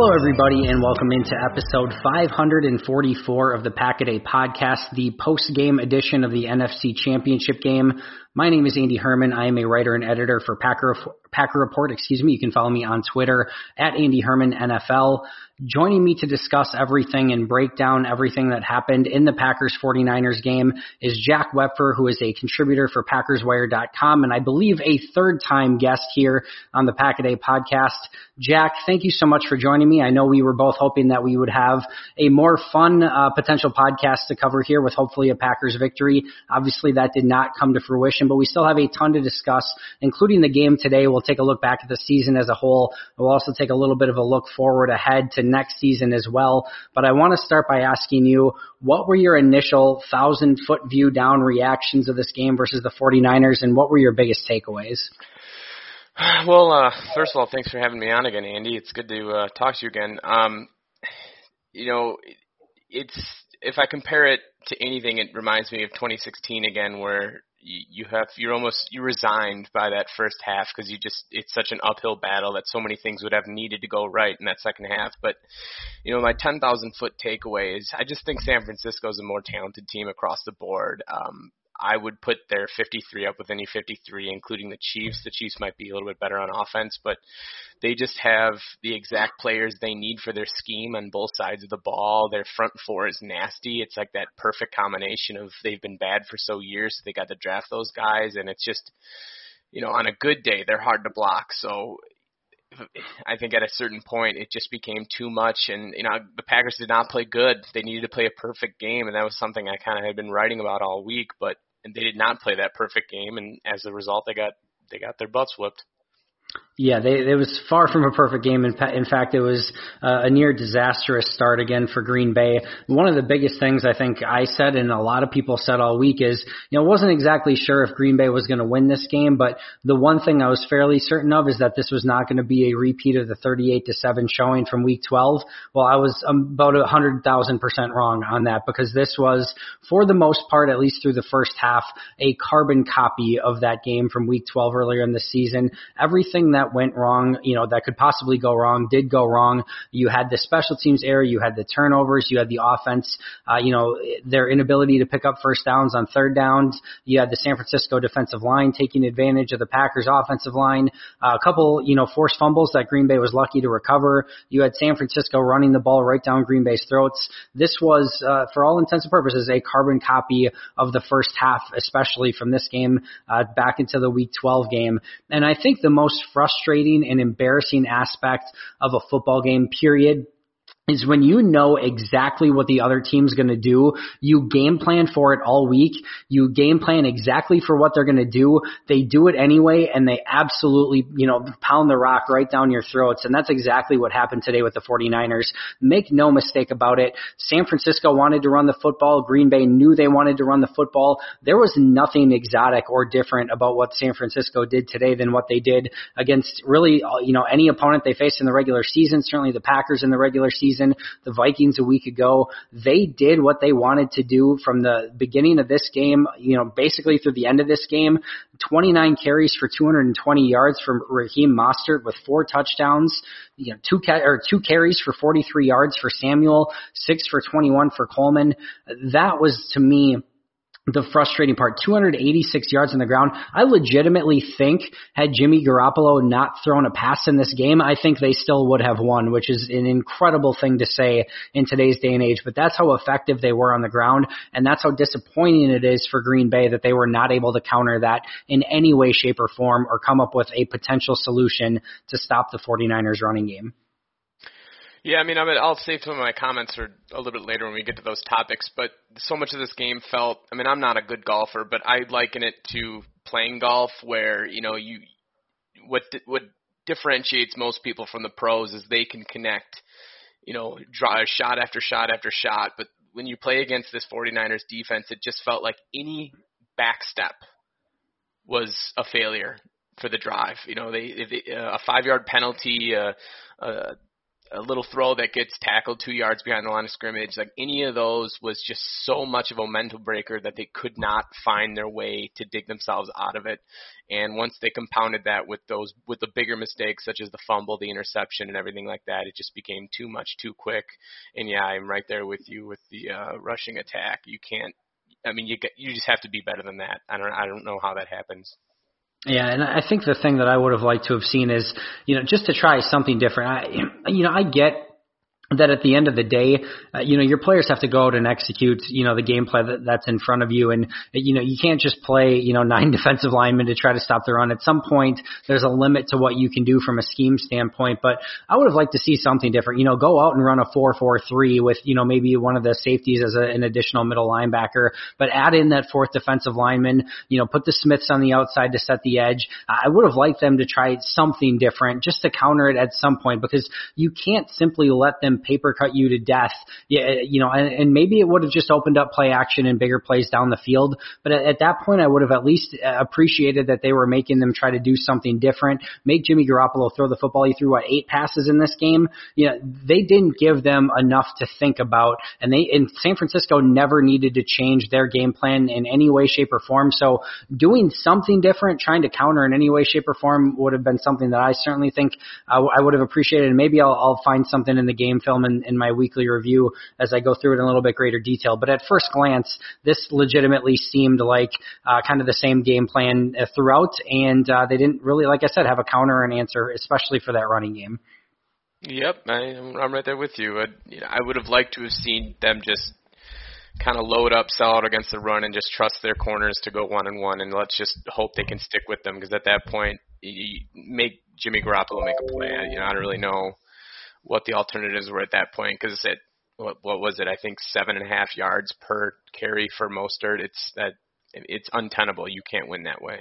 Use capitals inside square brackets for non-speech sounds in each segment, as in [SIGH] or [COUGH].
Hello, everybody, and welcome into episode 544 of the Pack a Podcast, the post game edition of the NFC Championship game. My name is Andy Herman. I am a writer and editor for Packer, Packer Report. Excuse me. You can follow me on Twitter at Andy Herman NFL. Joining me to discuss everything and break down everything that happened in the Packers 49ers game is Jack Wepfer, who is a contributor for PackersWire.com and I believe a third time guest here on the Pack a Day podcast. Jack, thank you so much for joining me. I know we were both hoping that we would have a more fun uh, potential podcast to cover here with hopefully a Packers victory. Obviously, that did not come to fruition, but we still have a ton to discuss, including the game today. We'll take a look back at the season as a whole. We'll also take a little bit of a look forward ahead to next season as well. But I want to start by asking you, what were your initial thousand foot view down reactions of this game versus the 49ers and what were your biggest takeaways? [SIGHS] Well, uh, first of all, thanks for having me on again, Andy. It's good to uh, talk to you again. Um, you know, it's if I compare it to anything, it reminds me of 2016 again, where you, you have you're almost you resigned by that first half because you just it's such an uphill battle that so many things would have needed to go right in that second half. But you know, my 10,000 foot takeaway is I just think San Francisco is a more talented team across the board. Um, I would put their 53 up with any 53, including the Chiefs. The Chiefs might be a little bit better on offense, but they just have the exact players they need for their scheme on both sides of the ball. Their front four is nasty. It's like that perfect combination of they've been bad for so years, so they got to draft those guys, and it's just, you know, on a good day, they're hard to block. So I think at a certain point it just became too much, and you know the Packers did not play good. They needed to play a perfect game, and that was something I kind of had been writing about all week. But and they did not play that perfect game, and as a result, they got they got their butts whipped. Yeah, they, it was far from a perfect game. In, in fact, it was uh, a near disastrous start again for Green Bay. One of the biggest things I think I said and a lot of people said all week is, you know, wasn't exactly sure if Green Bay was going to win this game, but the one thing I was fairly certain of is that this was not going to be a repeat of the 38 to 7 showing from week 12. Well, I was about hundred thousand percent wrong on that because this was, for the most part, at least through the first half, a carbon copy of that game from week 12 earlier in the season. Everything that that went wrong, you know, that could possibly go wrong, did go wrong. You had the special teams error, you had the turnovers, you had the offense, uh, you know, their inability to pick up first downs on third downs. You had the San Francisco defensive line taking advantage of the Packers offensive line. Uh, a couple, you know, forced fumbles that Green Bay was lucky to recover. You had San Francisco running the ball right down Green Bay's throats. This was, uh, for all intents and purposes, a carbon copy of the first half, especially from this game uh, back into the Week 12 game. And I think the most frustrating and embarrassing aspect of a football game, period, is when you know exactly what the other team's going to do. You game plan for it all week. You game plan exactly for what they're going to do. They do it anyway, and they absolutely, you know, pound the rock right down your throats. And that's exactly what happened today with the 49ers. Make no mistake about it. San Francisco wanted to run the football. Green Bay knew they wanted to run the football. There was nothing exotic or different about what San Francisco did today than what they did against really, you know, any opponent they faced in the regular season. Certainly the Packers in the regular season season. The Vikings a week ago, they did what they wanted to do from the beginning of this game, you know, basically through the end of this game. 29 carries for 220 yards from Raheem Mostert with four touchdowns, you know, two ca- or two carries for 43 yards for Samuel, six for 21 for Coleman. That was to me the frustrating part. 286 yards on the ground. I legitimately think had Jimmy Garoppolo not thrown a pass in this game, I think they still would have won, which is an incredible thing to say in today's day and age. But that's how effective they were on the ground, and that's how disappointing it is for Green Bay that they were not able to counter that in any way, shape, or form or come up with a potential solution to stop the 49ers running game. Yeah, I mean, I mean, I'll save some of my comments for a little bit later when we get to those topics. But so much of this game felt. I mean, I'm not a good golfer, but I liken it to playing golf, where you know you what what differentiates most people from the pros is they can connect, you know, draw shot after shot after shot. But when you play against this 49ers defense, it just felt like any back step was a failure for the drive. You know, they, they uh, a five yard penalty, uh, uh, a little throw that gets tackled two yards behind the line of scrimmage, like any of those was just so much of a mental breaker that they could not find their way to dig themselves out of it. And once they compounded that with those with the bigger mistakes such as the fumble, the interception, and everything like that, it just became too much, too quick. And yeah, I'm right there with you with the uh, rushing attack. You can't. I mean, you you just have to be better than that. I don't I don't know how that happens. Yeah, and I think the thing that I would have liked to have seen is, you know, just to try something different. I, you know, I get that at the end of the day, uh, you know, your players have to go out and execute, you know, the gameplay that, that's in front of you. And, you know, you can't just play, you know, [LAUGHS] nine defensive linemen to try to stop the run. At some point, there's a limit to what you can do from a scheme standpoint. But I would have liked to see something different. You know, go out and run a 4-4-3 with, you know, maybe one of the safeties as a, an additional middle linebacker, but add in that fourth defensive lineman, you know, put the Smiths on the outside to set the edge. I would have liked them to try something different just to counter it at some point because you can't simply let them paper cut you to death. Yeah, you know, and, and maybe it would have just opened up play action and bigger plays down the field. But at, at that point, I would have at least uh, appreciated that they were making them try to do something different. Make Jimmy Garoppolo throw the football. He threw what eight passes in this game. You know, they didn't give them enough to think about, and they in San Francisco never needed to change their game plan in any way, shape, or form. So doing something different, trying to counter in any way, shape, or form would have been something that I certainly think I would have appreciated. And maybe I'll, I'll find something in the game film in, in my weekly review as I go through it in a little bit greater detail. But at first glance, this legitimately seemed like uh, kind of the same game plan uh, throughout, and uh, they didn't really, like I said, have a counter and answer, especially for that running game. Yep, I, I'm right there with you. I, you know, I would have liked to have seen them just kind of load up, sell out against the run, and just trust their corners to go one and one, and let's just hope they can stick with them because at that point, you make Jimmy Garoppolo make a play. You know, I don't really know what the alternatives were at that point because it what, what was it? I think seven and a half yards per carry for Mostert. It's that it's untenable. You can't win that way.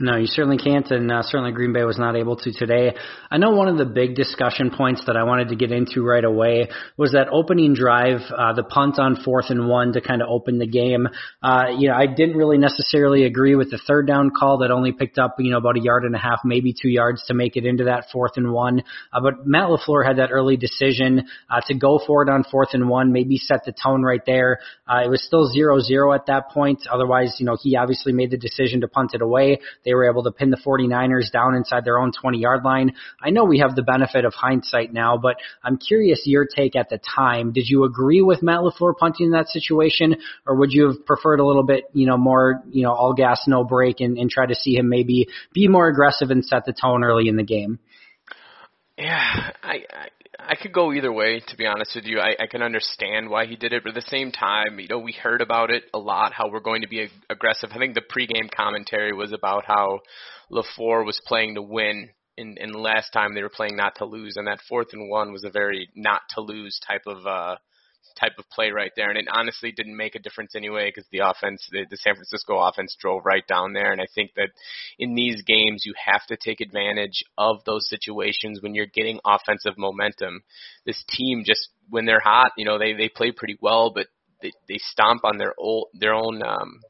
No, you certainly can't, and uh, certainly Green Bay was not able to today. I know one of the big discussion points that I wanted to get into right away was that opening drive, uh, the punt on fourth and one to kind of open the game. Uh, you know, I didn't really necessarily agree with the third down call that only picked up, you know, about a yard and a half, maybe two yards to make it into that fourth and one. Uh, but Matt LaFleur had that early decision uh, to go for it on fourth and one, maybe set the tone right there. Uh, it was still zero zero at that point. Otherwise, you know, he obviously made the decision to punt it away. They were able to pin the 49ers down inside their own 20 yard line. I know we have the benefit of hindsight now, but I'm curious your take at the time. Did you agree with Matt LaFleur punting in that situation or would you have preferred a little bit, you know, more, you know, all gas, no break and, and try to see him maybe be more aggressive and set the tone early in the game? Yeah, I, I I could go either way, to be honest with you. I, I can understand why he did it, but at the same time, you know, we heard about it a lot, how we're going to be ag- aggressive. I think the pregame commentary was about how LaFleur was playing to win, and, and last time they were playing not to lose, and that fourth and one was a very not to lose type of uh, type of play right there. And it honestly didn't make a difference anyway because the offense, the, the San Francisco offense drove right down there. And I think that in these games, you have to take advantage of those situations when you're getting offensive momentum. This team just, when they're hot, you know, they, they play pretty well, but they, they stomp on their old, their own, um,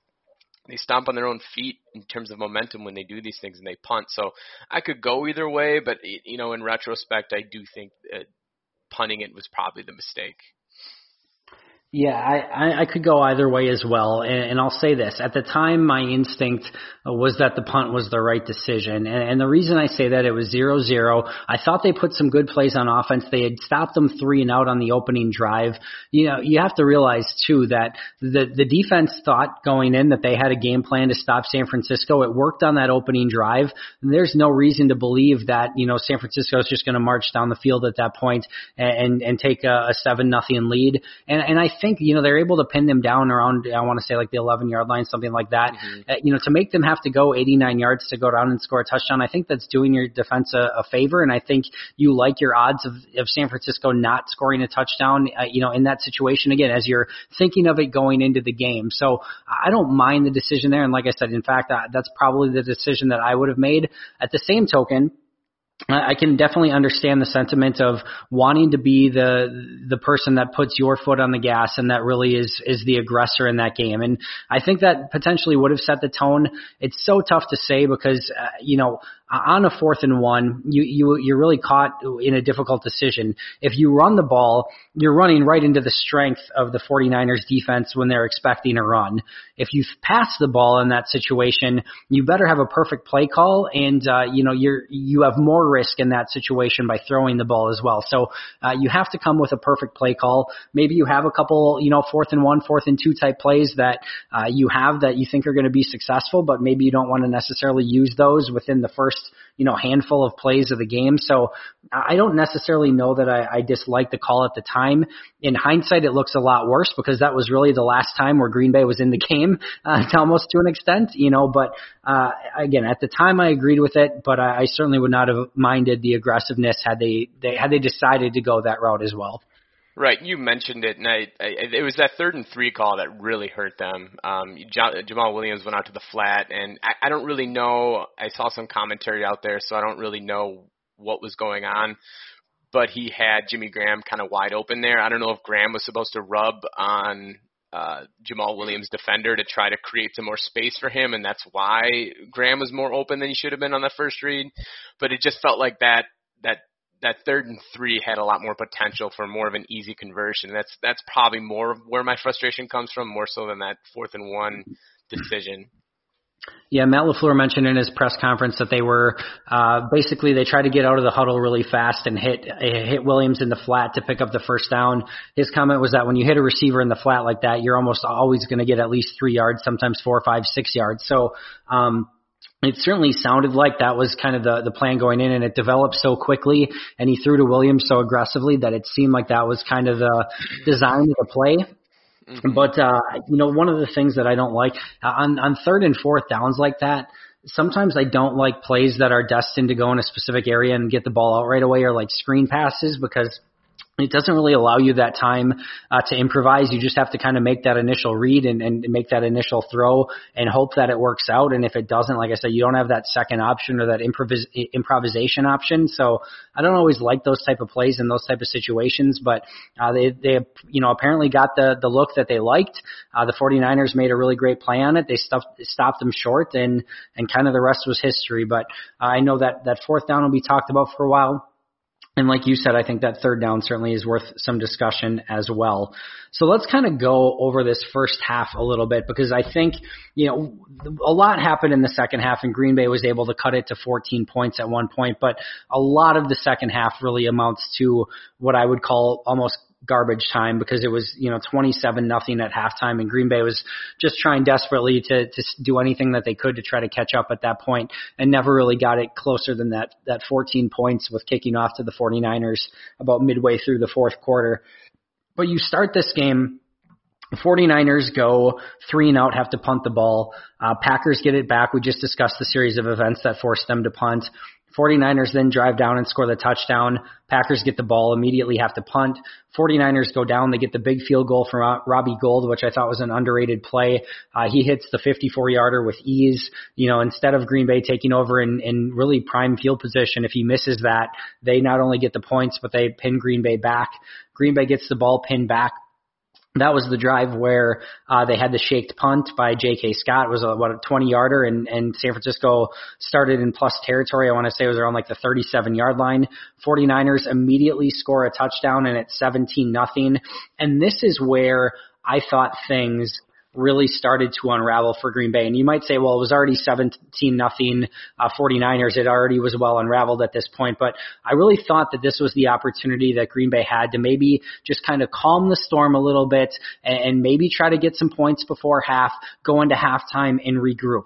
they stomp on their own feet in terms of momentum when they do these things and they punt. So I could go either way, but you know, in retrospect, I do think that punting it was probably the mistake. Yeah, I, I could go either way as well. And, and I'll say this. At the time, my instinct uh, was that the punt was the right decision. And, and the reason I say that it was zero zero, I thought they put some good plays on offense. They had stopped them three and out on the opening drive. You know, you have to realize too that the, the defense thought going in that they had a game plan to stop San Francisco. It worked on that opening drive. And there's no reason to believe that, you know, San Francisco is just going to march down the field at that point and, and, and take a, a seven nothing lead. And, and I think, you know, they're able to pin them down around, I want to say like the 11 yard line, something like that. Mm-hmm. Uh, you know, to make them have to go 89 yards to go down and score a touchdown, I think that's doing your defense a, a favor. And I think you like your odds of, of San Francisco not scoring a touchdown, uh, you know, in that situation again, as you're thinking of it going into the game. So I don't mind the decision there. And like I said, in fact, uh, that's probably the decision that I would have made. At the same token, I can definitely understand the sentiment of wanting to be the the person that puts your foot on the gas and that really is is the aggressor in that game. And I think that potentially would have set the tone. It's so tough to say because uh, you know on a fourth and one, you, you, you're really caught in a difficult decision. If you run the ball, you're running right into the strength of the 49ers defense when they're expecting a run. If you pass the ball in that situation, you better have a perfect play call and, uh, you know, you're, you have more risk in that situation by throwing the ball as well. So, uh, you have to come with a perfect play call. Maybe you have a couple, you know, fourth and one, fourth and two type plays that, uh, you have that you think are going to be successful, but maybe you don't want to necessarily use those within the first you know, handful of plays of the game. So I don't necessarily know that I, I dislike the call at the time. In hindsight, it looks a lot worse because that was really the last time where Green Bay was in the game, [LAUGHS] uh, to almost to an extent, you know, but, uh, again, at the time I agreed with it, but I, I certainly would not have minded the aggressiveness had they, they, had they decided to go that route as well. Right, you mentioned it, and I, I, it was that third and three call that really hurt them. Um, Jamaal Williams went out to the flat, and I, I don't really know. I saw some commentary out there, so I don't really know what was going on. But he had Jimmy Graham kind of wide open there. I don't know if Graham was supposed to rub on uh, Jamaal Williams' defender to try to create some more space for him, and that's why Graham was more open than he should have been on that first read. But it just felt like that that that third and three had a lot more potential for more of an easy conversion. That's that's probably more where my frustration comes from, more so than that fourth and one decision. Yeah, Matt LaFleur mentioned in his press conference that they were uh, basically they tried to get out of the huddle really fast and hit hit Williams in the flat to pick up the first down. His comment was that when you hit a receiver in the flat like that, you're almost always going to get at least three yards, sometimes four, five, six yards. So um, it certainly sounded like that was kind of the, the plan going in and it developed so quickly and he threw to Williams so aggressively that it seemed like that was kind of the design of the play. Mm-hmm. But, uh, you know, one of the things that I don't like on, on third and fourth downs like that, sometimes I don't like plays that are destined to go in a specific area and get the ball out right away or like screen passes because – it doesn't really allow you that time uh, to improvise. You just have to kind of make that initial read and, and make that initial throw and hope that it works out. And if it doesn't, like I said, you don't have that second option or that improvis- improvisation option. So I don't always like those type of plays in those type of situations, but uh, they, they, you know, apparently got the, the look that they liked. Uh, the 49ers made a really great play on it. They stuffed, stopped them short and, and kind of the rest was history. But uh, I know that that fourth down will be talked about for a while And like you said, I think that third down certainly is worth some discussion as well. So let's kind of go over this first half a little bit because I think, you know, a lot happened in the second half and Green Bay was able to cut it to 14 points at one point, but a lot of the second half really amounts to what I would call almost garbage time because it was you know 27 nothing at halftime and Green Bay was just trying desperately to to do anything that they could to try to catch up at that point and never really got it closer than that that 14 points with kicking off to the 49ers about midway through the fourth quarter but you start this game 49ers go three and out, have to punt the ball. Uh, Packers get it back. We just discussed the series of events that forced them to punt. 49ers then drive down and score the touchdown. Packers get the ball, immediately have to punt. 49ers go down. They get the big field goal from Robbie Gould, which I thought was an underrated play. Uh, he hits the 54 yarder with ease. You know, instead of Green Bay taking over in, in really prime field position, if he misses that, they not only get the points, but they pin Green Bay back. Green Bay gets the ball pinned back that was the drive where uh, they had the shaked punt by J.K. Scott. It was a, what a 20 yarder, and, and San Francisco started in plus territory. I want to say it was around like the 37 yard line. 49ers immediately score a touchdown, and it's 17 nothing. And this is where I thought things really started to unravel for Green Bay. And you might say, well, it was already 17 nothing uh, 49ers. It already was well unraveled at this point. But I really thought that this was the opportunity that Green Bay had to maybe just kind of calm the storm a little bit and, and maybe try to get some points before half, go into halftime and regroup.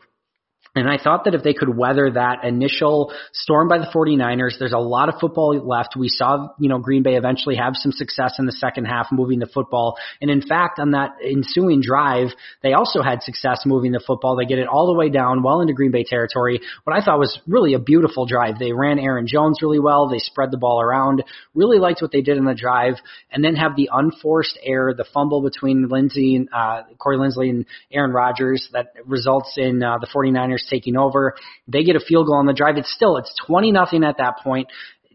And I thought that if they could weather that initial storm by the 49ers, there's a lot of football left. We saw, you know, Green Bay eventually have some success in the second half moving the football. And in fact, on that ensuing drive, they also had success moving the football. They get it all the way down well into Green Bay territory. What I thought was really a beautiful drive. They ran Aaron Jones really well. They spread the ball around. Really liked what they did in the drive. And then have the unforced error, the fumble between Lindsay and, uh, Corey Linsley and Aaron Rodgers that results in, uh, the 49ers taking over. They get a field goal on the drive. It's still, it's 20 nothing at that point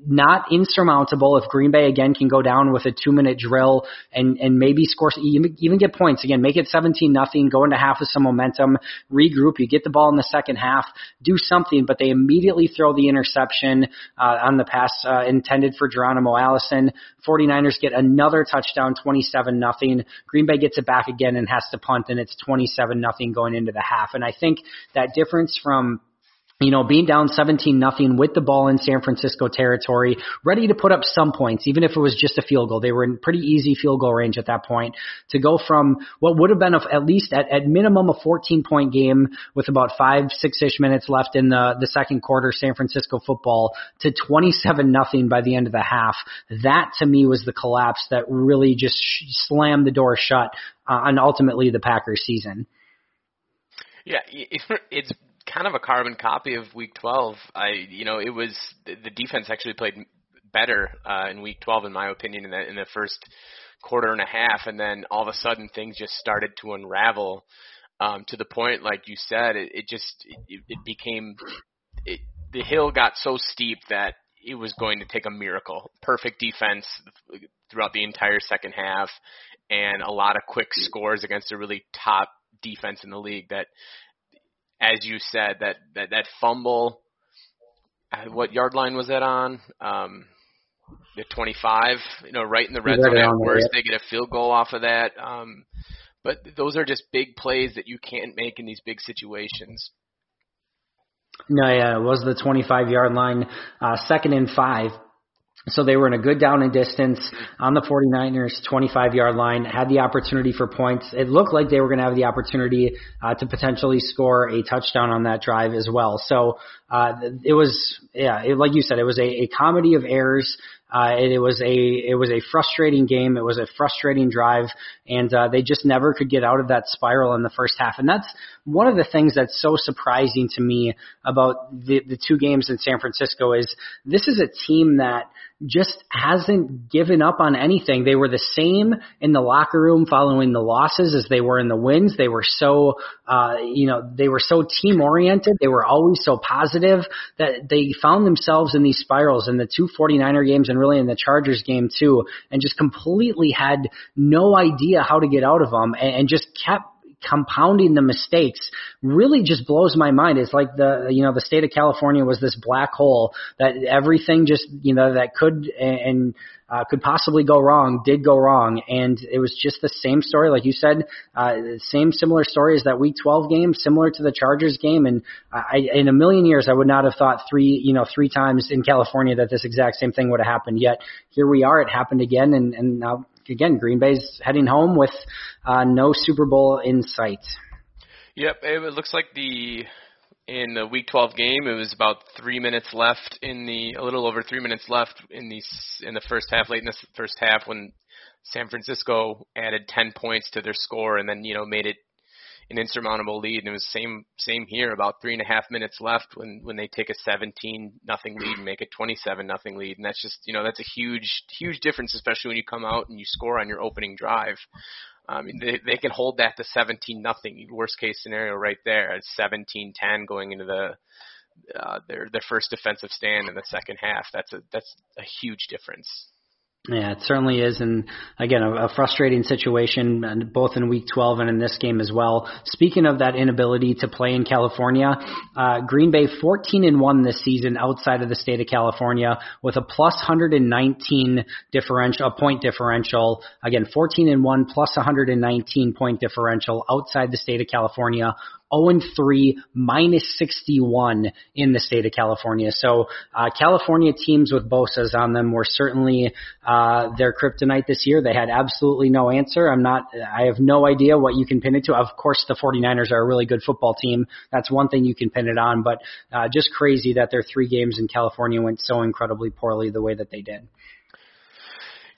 not insurmountable if Green Bay again can go down with a two minute drill and, and maybe score, even get points again, make it 17 nothing, go into half with some momentum, regroup, you get the ball in the second half, do something, but they immediately throw the interception, uh, on the pass, uh, intended for Geronimo Allison. 49ers get another touchdown, 27 nothing. Green Bay gets it back again and has to punt and it's 27 nothing going into the half. And I think that difference from you know, being down 17 nothing with the ball in San Francisco territory, ready to put up some points, even if it was just a field goal. They were in pretty easy field goal range at that point to go from what would have been a, at least at, at minimum a 14 point game with about five, six ish minutes left in the, the second quarter, San Francisco football to 27 nothing by the end of the half. That to me was the collapse that really just sh- slammed the door shut uh, on ultimately the Packers season. Yeah, [LAUGHS] it's kind of a carbon copy of Week 12. I, you know, it was the defense actually played better uh, in Week 12, in my opinion, in the in the first quarter and a half, and then all of a sudden things just started to unravel um, to the point, like you said, it, it just it, it became it, the hill got so steep that it was going to take a miracle. Perfect defense throughout the entire second half, and a lot of quick scores against a really top defense in the league that as you said, that that that fumble. Uh, what yard line was that on? Um, the 25, you know, right in the red zone. At worst, they get a field goal off of that. Um, but those are just big plays that you can't make in these big situations. No, yeah, it was the 25 yard line, uh, second and five. So they were in a good down and distance on the 49ers 25 yard line, had the opportunity for points. It looked like they were going to have the opportunity uh, to potentially score a touchdown on that drive as well. So uh, it was, yeah, it, like you said, it was a, a comedy of errors. Uh, it, it was a it was a frustrating game. It was a frustrating drive, and uh, they just never could get out of that spiral in the first half. And that's one of the things that's so surprising to me about the the two games in San Francisco is this is a team that just hasn't given up on anything. They were the same in the locker room following the losses as they were in the wins. They were so, uh, you know, they were so team oriented. They were always so positive that they found themselves in these spirals in the two 49er games and really in the Chargers game too, and just completely had no idea how to get out of them and, and just kept compounding the mistakes really just blows my mind. It's like the, you know, the state of California was this black hole that everything just, you know, that could and uh, could possibly go wrong did go wrong. And it was just the same story, like you said, uh, same similar story as that week 12 game, similar to the Chargers game. And I, in a million years, I would not have thought three, you know, three times in California that this exact same thing would have happened. Yet here we are. It happened again. And, and now again, Green Bay's heading home with uh, no Super Bowl in sight. Yep, it looks like the in the Week 12 game. It was about three minutes left in the a little over three minutes left in the in the first half, late in the first half when San Francisco added 10 points to their score and then you know made it an insurmountable lead. And it was same same here. About three and a half minutes left when when they take a 17 nothing lead and make a 27 nothing lead. And that's just you know that's a huge huge difference, especially when you come out and you score on your opening drive. I mean, they they can hold that to 17 nothing. Worst case scenario, right there, at 17-10 going into the uh, their their first defensive stand in the second half. That's a that's a huge difference. Yeah, it certainly is, and again, a, a frustrating situation, both in Week 12 and in this game as well. Speaking of that inability to play in California, uh, Green Bay 14 and one this season outside of the state of California with a plus 119 differential, a point differential. Again, 14 and one plus 119 point differential outside the state of California 0 3, minus 61 in the state of California. So uh, California teams with Bosa's on them were certainly uh, their kryptonite this year. They had absolutely no answer. I'm not. I have no idea what you can pin it to. Of course, the 49ers are a really good football team. That's one thing you can pin it on. But uh, just crazy that their three games in California went so incredibly poorly the way that they did.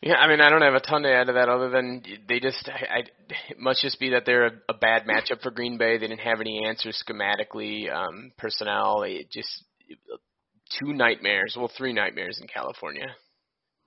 Yeah, I mean, I don't have a ton to add to that other than they just, I, I it must just be that they're a, a bad matchup for Green Bay. They didn't have any answers schematically, um, personnel. It just two nightmares, well, three nightmares in California.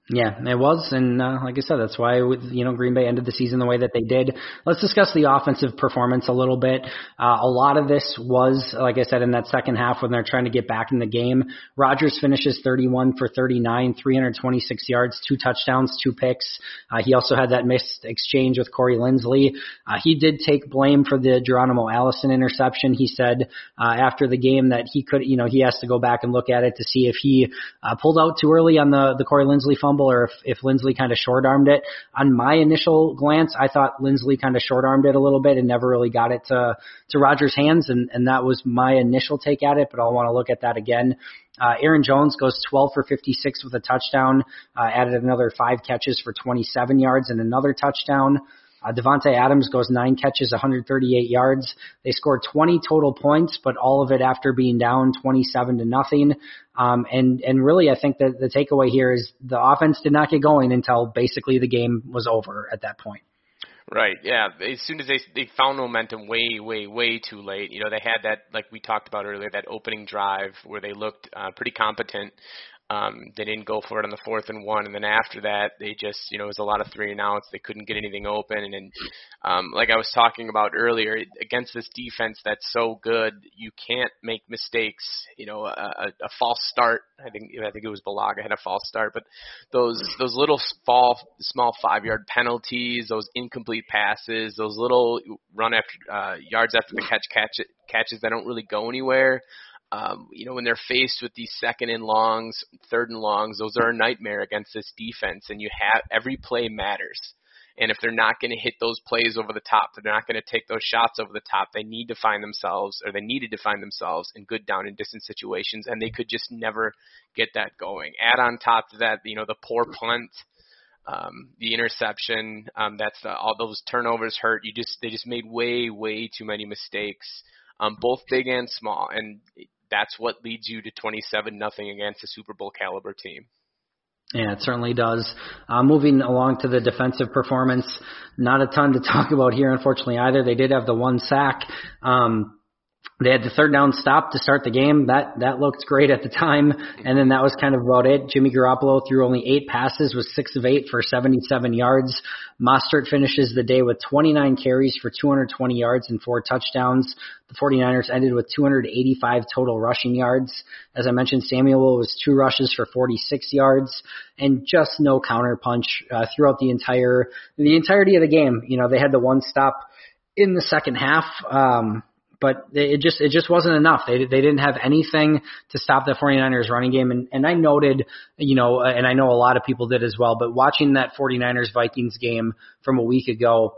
Yeah, it was, and uh, like I said, that's why you know Green Bay ended the season the way that they did. Let's discuss the offensive performance a little bit. Uh, a lot of this was, like I said, in that second half when they're trying to get back in the game. Rodgers finishes 31 for 39, 326 yards, two touchdowns, two picks. Uh, he also had that missed exchange with Corey Linsley. Uh, he did take blame for the Geronimo Allison interception. He said uh, after the game that he could, you know, he has to go back and look at it to see if he uh, pulled out too early on the the Corey Linsley fumble fumble or if, if Linsley kind of short armed it. On my initial glance, I thought Linsley kind of short armed it a little bit and never really got it to, to Rodgers' hands. And, and that was my initial take at it, but I'll want to look at that again. Uh, Aaron Jones goes 12 for 56 with a touchdown, uh, added another five catches for 27 yards and another touchdown. Uh, Davante Adams goes nine catches, 138 yards. They scored 20 total points, but all of it after being down 27 to nothing. Um, and and really, I think that the takeaway here is the offense did not get going until basically the game was over at that point. Right. Yeah. As soon as they they found momentum, way, way, way too late. You know, they had that like we talked about earlier, that opening drive where they looked uh, pretty competent. Um, they didn't go for it on the fourth and one, and then after that, they just, you know, it was a lot of three and outs. They couldn't get anything open, and, and um, like I was talking about earlier, against this defense that's so good, you can't make mistakes. You know, a, a, a false start. I think I think it was Bulaga had a false start, but those those little small small five yard penalties, those incomplete passes, those little run after uh, yards after the catch catch catches that don't really go anywhere um, you know, when they're faced with these second and longs, third and longs, those are a nightmare against this defense. And you have every play matters. And if they're not going to hit those plays over the top, they're not going to take those shots over the top. They need to find themselves, or they needed to find themselves in good down and distance situations, and they could just never get that going. Add on top to that, you know, the poor punt, um, the interception. Um, that's the, all those turnovers hurt. You just they just made way way too many mistakes, um, both big and small, and that's what leads you to 27 nothing against a Super Bowl caliber team. Yeah, it certainly does. Uh, moving along to the defensive performance, not a ton to [LAUGHS] talk about here, unfortunately, either. They did have the one sack. Um, they had the third down stop to start the game. That that looked great at the time, and then that was kind of about it. Jimmy Garoppolo threw only eight passes, was six of eight for 77 yards. Mostert finishes the day with 29 carries for 220 yards and four touchdowns. The 49ers ended with 285 total rushing yards. As I mentioned, Samuel was two rushes for 46 yards and just no counter punch uh, throughout the entire the entirety of the game. You know, they had the one stop in the second half. Um, but it just it just wasn't enough. They they didn't have anything to stop the 49ers running game and and I noted, you know, uh, and I know a lot of people did as well, but watching that 49ers Vikings game from a week ago,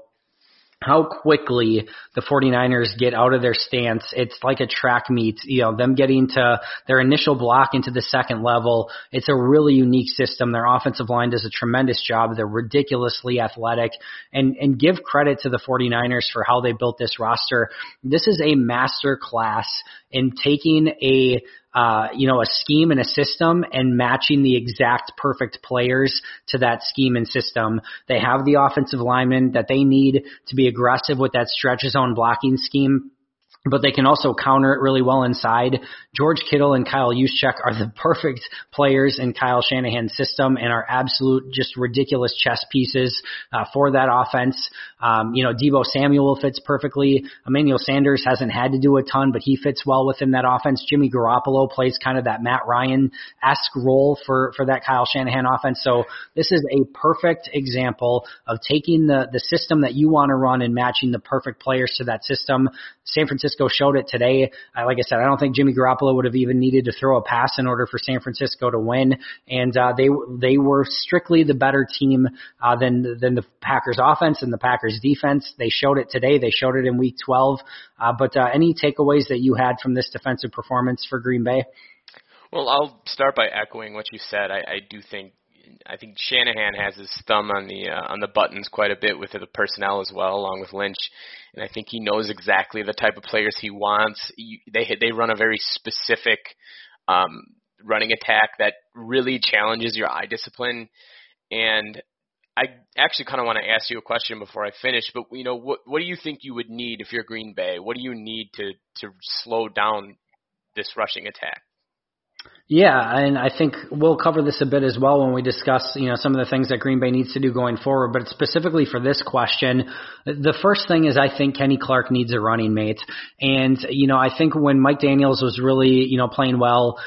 how quickly the 49ers get out of their stance. It's like a track meet, you know, them getting to their initial block into the second level. It's a really unique system. Their offensive line does a tremendous job. They're ridiculously athletic and, and give credit to the 49ers for how they built this roster. This is a master class in taking a uh, you know, a scheme and a system and matching the exact perfect players to that scheme and system. They have the offensive linemen that they need to be aggressive with that stretch zone blocking scheme but they can also counter it really well inside. George Kittle and Kyle Juszczyk are the perfect players in Kyle Shanahan's system and are absolute just ridiculous chess pieces uh, for that offense. Um, you know, Deebo Samuel fits perfectly. Emmanuel Sanders hasn't had to do a ton, but he fits well within that offense. Jimmy Garoppolo plays kind of that Matt Ryan-esque role for, for that Kyle Shanahan offense. So this is a perfect example of taking the, the system that you want to run and matching the perfect players to that system. San Francisco showed it today. Uh, like I said, I don't think Jimmy Garoppolo would have even needed to throw a pass in order for San Francisco to win, and uh, they they were strictly the better team uh, than than the Packers offense and the Packers defense. They showed it today. They showed it in Week 12. Uh, but uh, any takeaways that you had from this defensive performance for Green Bay? Well, I'll start by echoing what you said. I, I do think I think Shanahan has his thumb on the uh, on the buttons quite a bit with the personnel as well, along with Lynch, and I think he knows exactly the type of players he wants. They they run a very specific um, running attack that really challenges your eye discipline, and I actually kind of want to ask you a question before I finish. But you know, what what do you think you would need if you're Green Bay? What do you need to to slow down this rushing attack? Yeah, and I think we'll cover this a bit as well when we discuss, you know, some of the things that Green Bay needs to do going forward. But specifically for this question, the first thing is I think Kenny Clark needs a running mate. And, you know, I think when Mike Daniels was really, you know, playing well,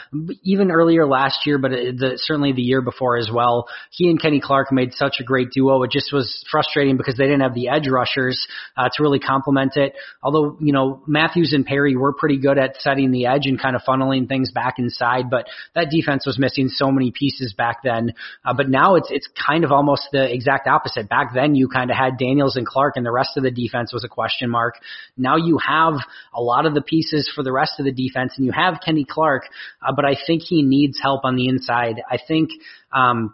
even earlier last year, but the, certainly the year before as well, he and Kenny Clark made such a great duo. It just was frustrating because they didn't have the edge rushers uh, to really complement it. Although, you know, Matthews and Perry were pretty good at setting the edge and kind of funneling things back inside, but that defense was missing so many pieces back then. Uh, but now it's it's kind of almost the exact opposite. Back then you kind of had Daniels and Clark, and the rest of the defense was a question mark. Now you have a lot of the pieces for the rest of the defense, and you have Kenny Clark, uh, but I think he needs help on the inside. I think. Um,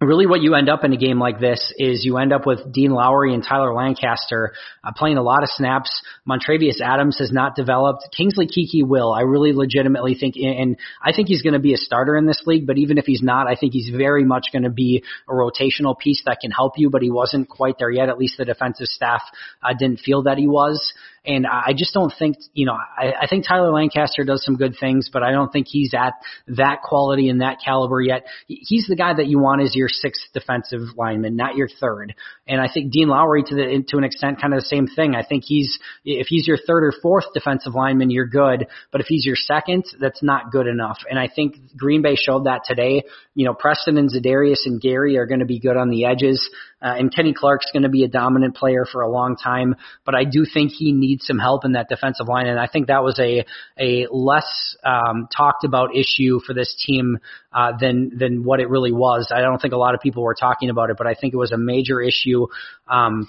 really what you end up in a game like this is you end up with Dean Lowry and Tyler Lancaster uh, playing a lot of snaps. Montravius Adams has not developed. Kingsley Keke will. I really legitimately think, and I think he's going to be a starter in this league, but even if he's not, I think he's very much going to be a rotational piece that can help you, but he wasn't quite there yet. At least the defensive staff uh, didn't feel that he was. And I just don't think, you know, I, I think Tyler Lancaster does some good things, but I don't think he's at that quality and that caliber yet. He's the guy that you want as your sixth defensive lineman, not your third. And I think Dean Lowry, to the to an extent, kind of the same thing. I think he's if he's your third or fourth defensive lineman, you're good. But if he's your second, that's not good enough. And I think Green Bay showed that today. You know, Preston and Za'Darius and Gary are going to be good on the edges. Uh, and Kenny Clark's going to be a dominant player for a long time, but I do think he needs some help in that defensive line, and I think that was a a less um, talked about issue for this team uh, than than what it really was. I don't think a lot of people were talking about it, but I think it was a major issue. Um,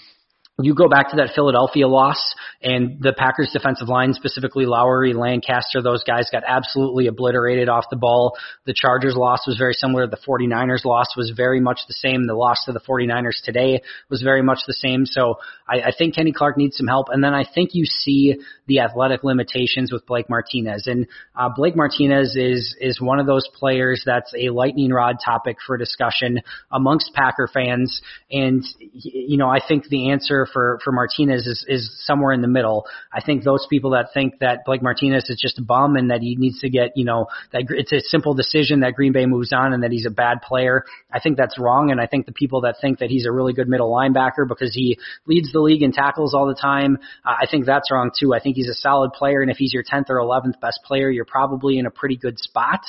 you go back to that Philadelphia loss and the Packers defensive line, specifically Lowry, Lancaster, those guys got absolutely obliterated off the ball. The Chargers loss was very similar. The 49ers loss was very much the same. The loss to the 49ers today was very much the same. So I, I think Kenny Clark needs some help. And then I think you see the athletic limitations with Blake Martinez. And uh, Blake Martinez is, is one of those players that's a lightning rod topic for discussion amongst Packer fans. And, you know, I think the answer for for Martinez is is somewhere in the middle. I think those people that think that Blake Martinez is just a bum and that he needs to get, you know, that it's a simple decision that Green Bay moves on and that he's a bad player. I think that's wrong, and I think the people that think that he's a really good middle linebacker because he leads the league in tackles all the time, uh, I think that's wrong too. I think he's a solid player, and if he's your 10th or 11th best player, you're probably in a pretty good spot.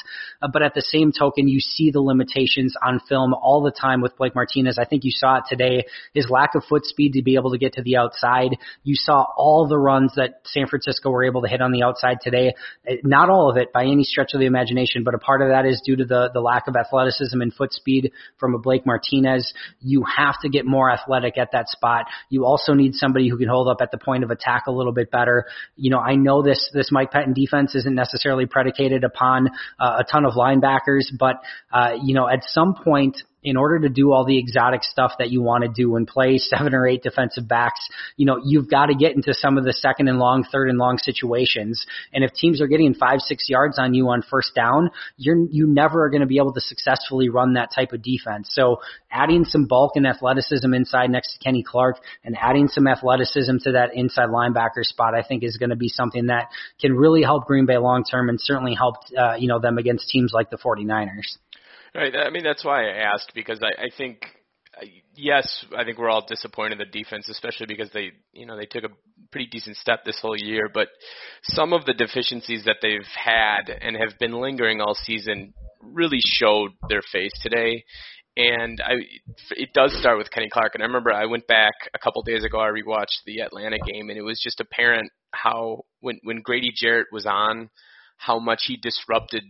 Uh, but at the same token, you see the limitations on film all the time with Blake Martinez. I think you saw it today. His lack of foot speed to be able able to get to the outside. You saw all the runs that San Francisco were able to hit on the outside today. Eh, not all of it by any stretch of the imagination, but a part of that is due to the, the lack of athleticism and foot speed from a Blake Martinez. You have to get more athletic at that spot. You also need somebody who can hold up at the point of attack a little bit better. You know, I know this, this Mike Pettine defense isn't necessarily predicated upon uh, a ton of linebackers, but, uh, you know, at some point, in order to do all the exotic stuff that you want to do and play [LAUGHS] seven or eight defensive backs, you know, you've got to get into some of the second and long, third and long situations. And if teams are getting five, six yards on you on first down, you're, you never are going to be able to successfully run that type of defense. So adding some bulk and athleticism inside next to Kenny Clark and adding some athleticism to that inside linebacker spot, I think is going to be something that can really help Green Bay long term and certainly help, uh, you know, them against teams like the 49ers. Right. I mean, that's why I asked because I, I think, yes, I think we're all disappointed in the defense, especially because they, you know, they took a pretty decent step this whole year. But some of the deficiencies that they've had and have been lingering all season really showed their face today. And I, it does start with Kenny Clark. And I remember I went back a couple days ago. I rewatched the Atlanta game, and it was just apparent how when when Grady Jarrett was on, how much he disrupted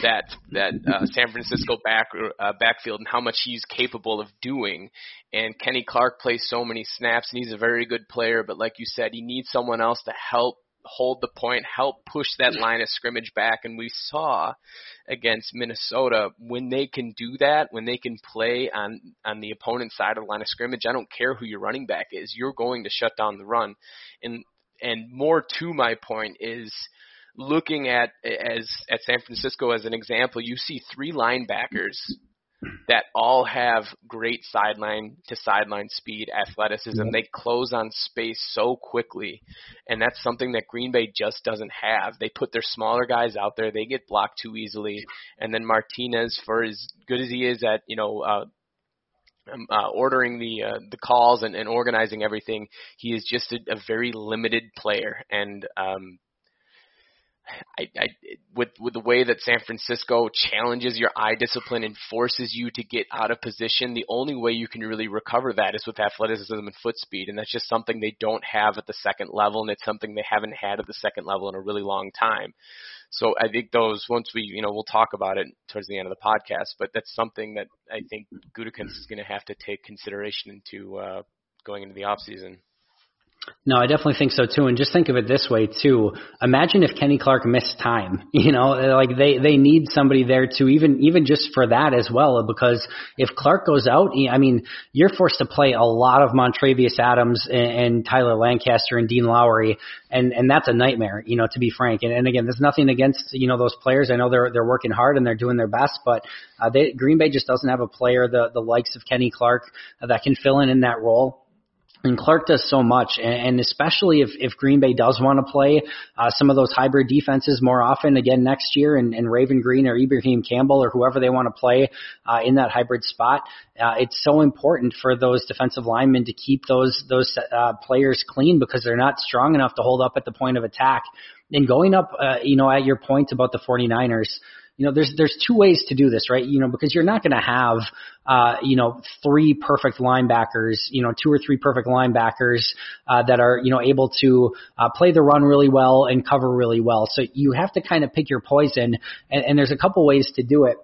that that uh, San Francisco back uh, backfield and how much he's capable of doing. And Kenny Clark plays so many snaps, and he's a very good player. But like you said, he needs someone else to help hold the point, help push that line of scrimmage back. And we saw against Minnesota when they can do that, when they can play on on the opponent's side of the line of scrimmage. I don't care who your running back is, you're going to shut down the run. And and more to my point is looking at as at San Francisco as an example, you see three linebackers that all have great sideline to sideline speed, athleticism. They close on space so quickly, and that's something that Green Bay just doesn't have. They put their smaller guys out there, they get blocked too easily, and then Martinez, for as good as he is at you know. Uh, um, uh, ordering the uh, the calls and, and organizing everything, he is just a, a very limited player, and um, I, I, with with the way that San Francisco challenges your eye discipline and forces you to get out of position, the only way you can really recover that is with athleticism and foot speed, and that's just something they don't have at the second level, and it's something they haven't had at the second level in a really long time. So I think those once we you know we'll talk about it towards the end of the podcast, but that's something that I think Gutekunst is going to have to take consideration into uh, going into the off season. No, I definitely think so too. And just think of it this way too. Imagine if Kenny Clark missed time. [LAUGHS] You know, like they they need somebody there to even even just for that as well. Because if Clark goes out, I mean, you're forced to play a lot of Montravius Adams and, and Tyler Lancaster and Dean Lowry, and and that's a nightmare. You know, to be frank. And, and again, there's nothing against you know those players. I know they're they're working hard and they're doing their best, but uh, they, Green Bay just doesn't have a player the the likes of Kenny Clark uh, that can fill in in that role and Clark does so much, and especially if, if Green Bay does want to play uh, some of those hybrid defenses more often again next year, and, and Raven Greene or Ibraheim Campbell or whoever they want to play uh, in that hybrid spot, uh, it's so important for those defensive linemen to keep those those uh, players clean because they're not strong enough to hold up at the point of attack. And going up, uh, you know, at your point about the 49ers, you know, there's there's two ways to do this, right? You know, because you're not going to have, uh, you know, three perfect linebackers, you know, two or three perfect linebackers uh, that are, you know, able to uh, play the run really well and cover really well. So you have to kind of pick your poison, and, and there's a couple ways to do it.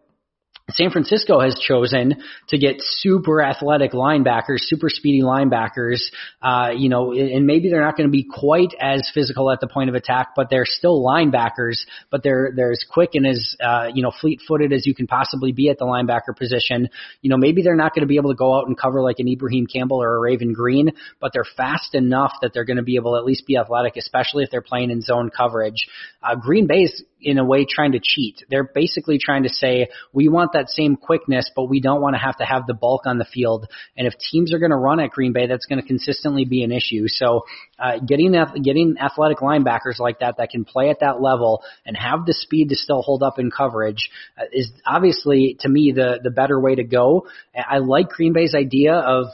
San Francisco has chosen to get super athletic linebackers, super speedy linebackers, uh, you know, and maybe they're not going to be quite as physical at the point of attack, but they're still linebackers, but they're, they're as quick and as, uh, you know, fleet footed as you can possibly be at the linebacker position. You know, maybe they're not going to be able to go out and cover like an Ibraheim Campbell or a Raven Greene, but they're fast enough that they're going to be able to at least be athletic, especially if they're playing in zone coverage. Uh, Green Bay's in a way trying to cheat. They're basically trying to say, we want that same quickness, but we don't want to have to have the bulk on the field. And if teams are going to run at Green Bay, that's going to consistently be an issue. So, uh, getting, getting athletic linebackers like that that can play at that level and have the speed to still hold up in coverage uh, is obviously, to me, the, the better way to go. I like Green Bay's idea of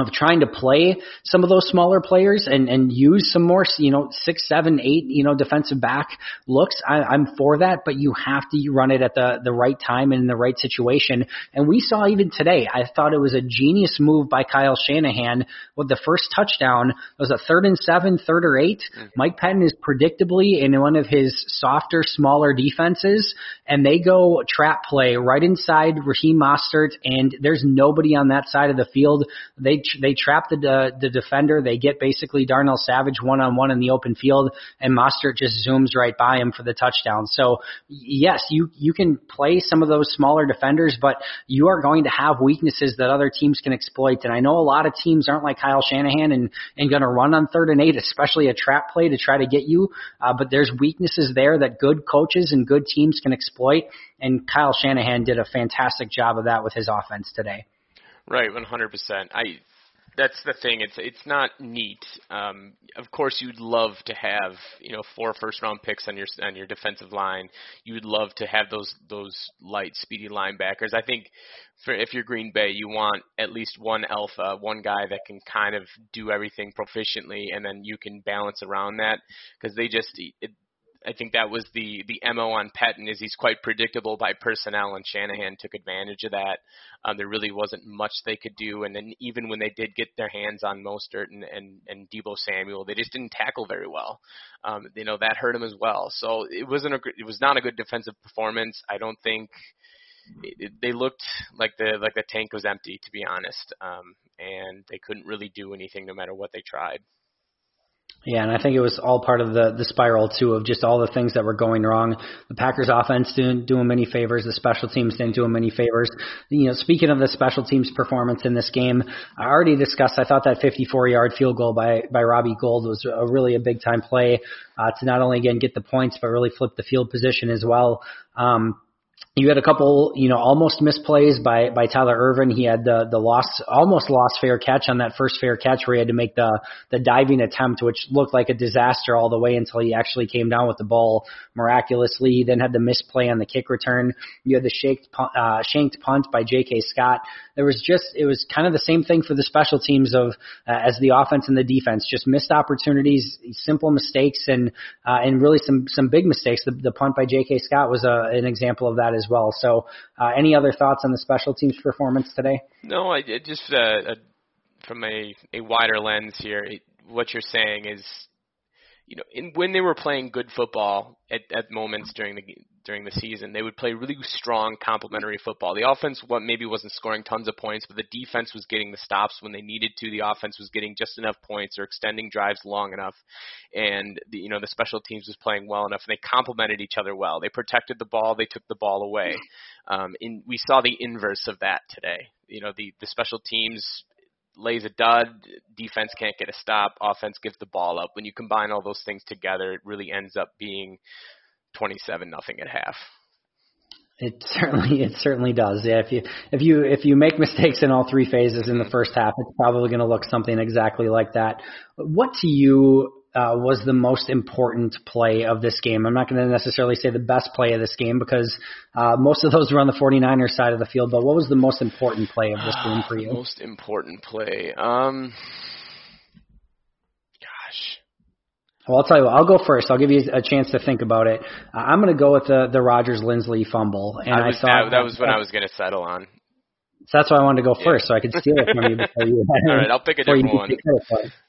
of trying to play some of those smaller players and, and use some more, you know, six, seven, eight, you know, defensive back looks. I, I'm for that, but you have to run it at the, the right time and in the right situation. And we saw even today, I thought it was a genius move by Kyle Shanahan with the first touchdown. It was a third and seven, third or 8 mm-hmm. Mike Pettine is predictably in one of his softer, smaller defenses, and they go trap play right inside Raheem Mostert, and there's nobody on that side of the field. They they trap the the defender. They get basically Darnell Savage one on one in the open field, and Mostert just zooms right by him for the touchdown. So yes, you you can play some of those smaller defenders, but you are going to have weaknesses that other teams can exploit. And I know a lot of teams aren't like Kyle Shanahan and and going to run on third and eight, especially a trap play to try to get you. Uh, but there's weaknesses there that good coaches and good teams can exploit. And Kyle Shanahan did a fantastic job of that with his offense today. Right, 100%. I that's the thing. It's it's not neat. Um, of course, you'd love to have you know four first round picks on your on your defensive line. You'd love to have those those light, speedy linebackers. I think for if you're Green Bay, you want at least one alpha, one guy that can kind of do everything proficiently, and then you can balance around that because they just it, I think that was the the mo on Pettine is he's quite predictable by personnel, and Shanahan took advantage of that. Um, there really wasn't much they could do, and then even when they did get their hands on Mostert and and, and Deebo Samuel, they just didn't tackle very well. Um, you know that hurt him as well. So it wasn't a it was not a good defensive performance. I don't think. They looked like the like the tank was empty, to be honest, um, and they couldn't really do anything no matter what they tried. Yeah, and I think it was all part of the the spiral too of just all the things that were going wrong. The Packers offense didn't do them any favors. The special teams didn't do them any favors. You know, speaking of the special teams performance in this game, I already discussed. I thought that 54 yard field goal by by Robbie Gould was a really a big time play uh, to not only again get the points but really flip the field position as well. Um, you had a couple, you know, almost misplays by by Tyler Ervin. He had the the lost, almost lost fair catch on that first fair catch where he had to make the the diving attempt, which looked like a disaster all the way until he actually came down with the ball miraculously. He then had the misplay on the kick return. You had the shanked uh, shanked punt by J.K. Scott. There was just it was kind of the same thing for the special teams of uh, as the offense and the defense, just missed opportunities, simple mistakes, and uh, and really some some big mistakes. The, the punt by J.K. Scott was a, an example of that as well. So, uh, any other thoughts on the special teams performance today? No, I just uh, uh, from a a wider lens here, it, what you're saying is, you know, in, when they were playing good football at, at moments during the during the season. They would play really strong complementary football. The offense what maybe wasn't scoring tons of points, but the defense was getting the stops when they needed to. The offense was getting just enough points or extending drives long enough. And the, you know, the special teams was playing well enough and they complemented each other well. They protected the ball, they took the ball away. [LAUGHS] Um, in, we saw the inverse of that today. You know, the, the special teams lays a dud, defense can't get a stop, offense gives the ball up. When you combine all those things together, it really ends up being 27 nothing at half. It certainly it certainly does. Yeah, if you if you if you make mistakes in all three phases in the first half, it's probably going to look something exactly like that. What to you uh, was the most important play of this game? I'm not going to necessarily say the best play of this game because uh, most of those were on the 49ers side of the field. But what was the most important play of this game for you? [SIGHS] most important play. Um, Well, I'll tell you what. I'll go first. I'll give you a chance to think about it. Uh, I'm going to go with the the Rodgers Linsley fumble, and I, was, I thought that, that was what I was going to settle on. So that's why I wanted to go first, yeah. so I could steal it from you [LAUGHS] before you. all right, I'll pick a different one.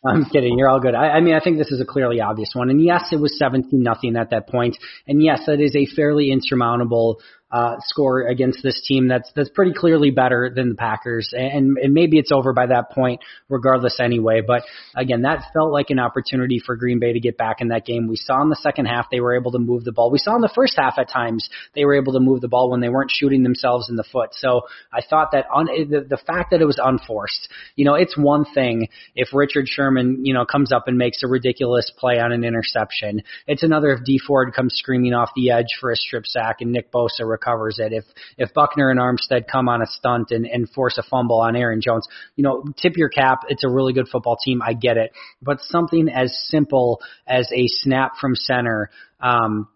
I'm kidding. You're all good. I, I mean, I think this is a clearly obvious one. And yes, it was 17 nothing at that point. And yes, that is a fairly insurmountable uh, score against this team that's that's pretty clearly better than the Packers, and, and maybe it's over by that point, regardless anyway. But again, that felt like an opportunity for Green Bay to get back in that game. We saw in the second half they were able to move the ball. We saw in the first half at times they were able to move the ball when they weren't shooting themselves in the foot. So I thought that on the, the fact that it was unforced, you know, it's one thing if Richard Sherman, you know, comes up and makes a ridiculous play on an interception. It's another if Dee Ford comes screaming off the edge for a strip sack and Nick Bosa recovers it. If if Buckner and Armstead come on a stunt and, and force a fumble on Aaron Jones, you know, tip your cap. It's a really good football team. I get it, but something as simple as a snap from center. Um,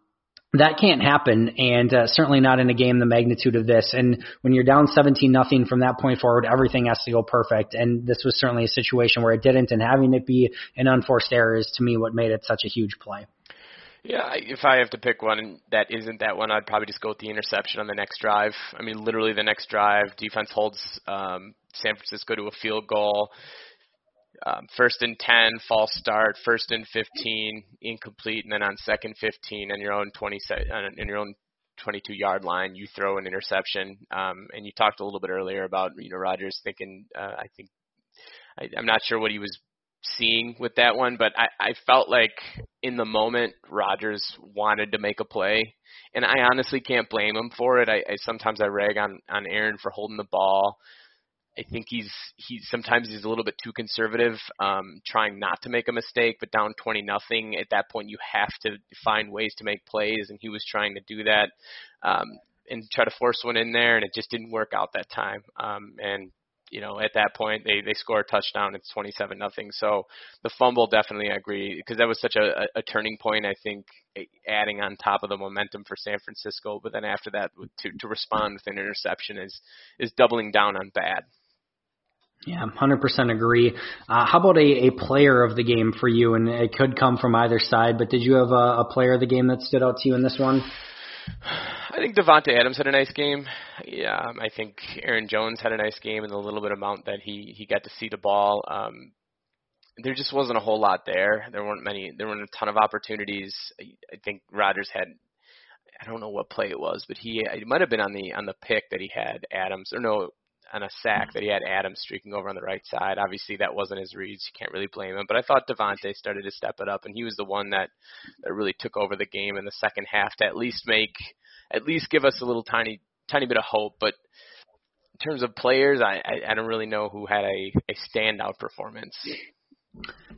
that can't happen, and uh, certainly not in a game the magnitude of this. And when you're down 17 nothing from that point forward, everything has to go perfect. And this was certainly a situation where it didn't, and having it be an unforced error is to me what made it such a huge play. Yeah, if I have to pick one that isn't that one, I'd probably just go with the interception on the next drive. I mean, literally the next drive, defense holds um, San Francisco to a field goal. Um, first and 10, false start. First and 15, incomplete. And then on second 15, on your own 20, in your own 22 yard line, you throw an interception. Um, and you talked a little bit earlier about, you know, Rodgers thinking, uh, I think, I, I'm not sure what he was seeing with that one, but I, I felt like in the moment Rodgers wanted to make a play, and I honestly can't blame him for it. I, I sometimes I rag on on Aaron for holding the ball. I think he's he's sometimes he's a little bit too conservative, um, trying not to make a mistake. But down twenty nothing, at that point you have to find ways to make plays, and he was trying to do that um, and try to force one in there, and it just didn't work out that time. Um, and you know, at that point they they score a touchdown. It's twenty seven nothing. So the fumble definitely I agree because that was such a, a turning point. I think adding on top of the momentum for San Francisco, but then after that to to respond with an interception is is doubling down on bad. Yeah, 100% agree. Uh, how about a, a player of the game for you? And it could come from either side, but did you have a, a player of the game that stood out to you in this one? I think Davante Adams had a nice game. Yeah, um, I think Aaron Jones had a nice game in the little bit amount that he he got to see the ball. Um, there just wasn't a whole lot there. There weren't many. There weren't a ton of opportunities. I think Rodgers had. I don't know what play it was, but he it might have been on the on the pick that he had Adams or no on a sack that he had Adams streaking over on the right side. Obviously, that wasn't his reads. You can't really blame him. But I thought Davante started to step it up, and he was the one that that really took over the game in the second half to at least make at least give us a little tiny tiny bit of hope. But in terms of players, I I, I don't really know who had a a standout performance.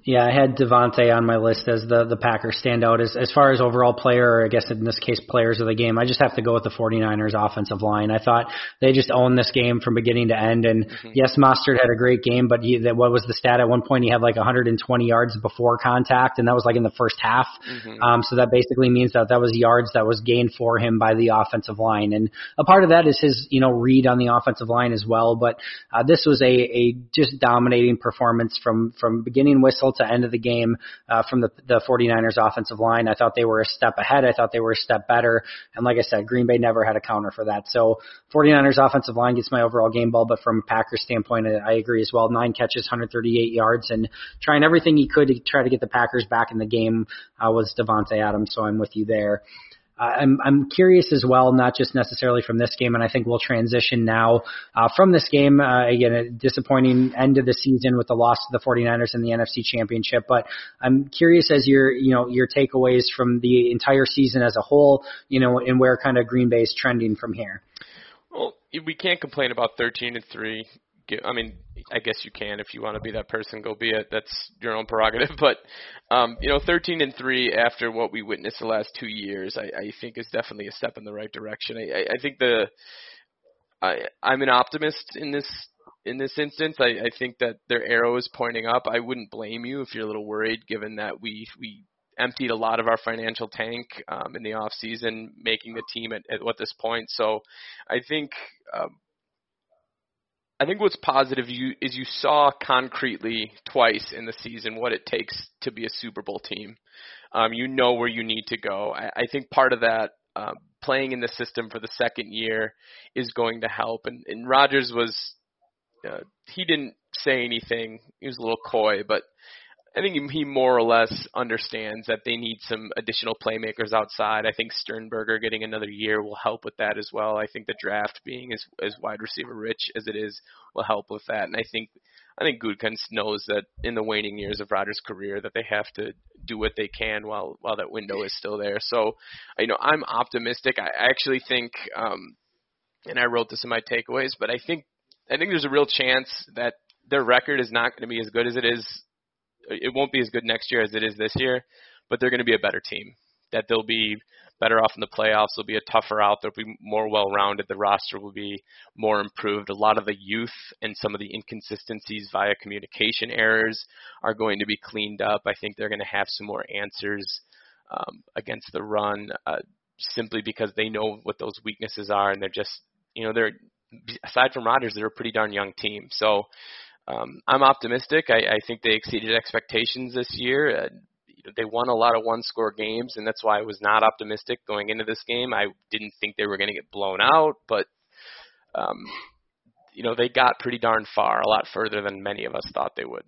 Yeah, I had Davante on my list as the the Packers standout. As as far as overall player, or I guess in this case players of the game, I just have to go with the 49ers offensive line. I thought they just owned this game from beginning to end. And mm-hmm. yes, Mostert had a great game, but he, that what was the stat at one point? He had like 120 yards before contact, and that was like in the first half. Mm-hmm. Um, so that basically means that that was yards that was gained for him by the offensive line, and a part of that is his you know read on the offensive line as well. But uh, this was a a just dominating performance from from beginning whistle to end of the game uh, from the, the 49ers offensive line. I thought they were a step ahead. I thought they were a step better. And like I said, Green Bay never had a counter for that. So 49ers offensive line gets my overall game ball, but from a Packers standpoint, I agree as well. Nine catches, 138 yards, and trying everything he could to try to get the Packers back in the game uh, was Davante Adams. So I'm with you there. Uh, I'm, I'm curious as well, not just necessarily from this game, and I think we'll transition now uh, from this game. Uh, again, a disappointing end of the season with the loss to the 49ers in the NFC Championship, but I'm curious as your, you know, your takeaways from the entire season as a whole, you know, and where kind of Green Bay is trending from here. Well, we can't complain about 13 and three I mean, I guess you can if you want to be that person, go be it. That's your own prerogative. [LAUGHS] But um, you know, 13 and three after what we witnessed the last two years, I, I think is definitely a step in the right direction. I, I, I think the I, I'm an optimist in this in this instance. I, I think that their arrow is pointing up. I wouldn't blame you if you're a little worried, given that we we emptied a lot of our financial tank um, in the off season, making the team at, at what this point. So I think um, I think what's positive you, is you saw concretely twice in the season what it takes to be a Super Bowl team. Um, you know where you need to go. I, I think part of that um, playing in the system for the second year is going to help. And, and Rodgers was uh, he didn't say anything. He was a little coy, but I think he more or less understands that they need some additional playmakers outside. I think Sternberger getting another year will help with that as well. I think the draft being as as wide receiver rich as it is will help with that. And I think I think Gutekunst knows that in the waning years of Rodgers' career that they have to do what they can while while that window is still there. So, you know, I'm optimistic. I actually think, um, and I wrote this in my takeaways, but I think I think there's a real chance that their record is not going to be as good as it is it won't be as good next year as it is this year, but they're going to be a better team. That they'll be better off in the playoffs. They'll be a tougher out. They'll be more well-rounded. The roster will be more improved. A lot of the youth and some of the inconsistencies via communication errors are going to be cleaned up. I think they're going to have some more answers um, against the run. Uh, simply because they know what those weaknesses are, and they're just, you know, they're aside from Rodgers, they're a pretty darn young team. So um, I'm optimistic. I, I think they exceeded expectations this year. Uh, they won a lot of one-score games, and that's why I was not optimistic going into this game. I didn't think they were going to get blown out, but um, you know they got pretty darn far, a lot further than many of us thought they would.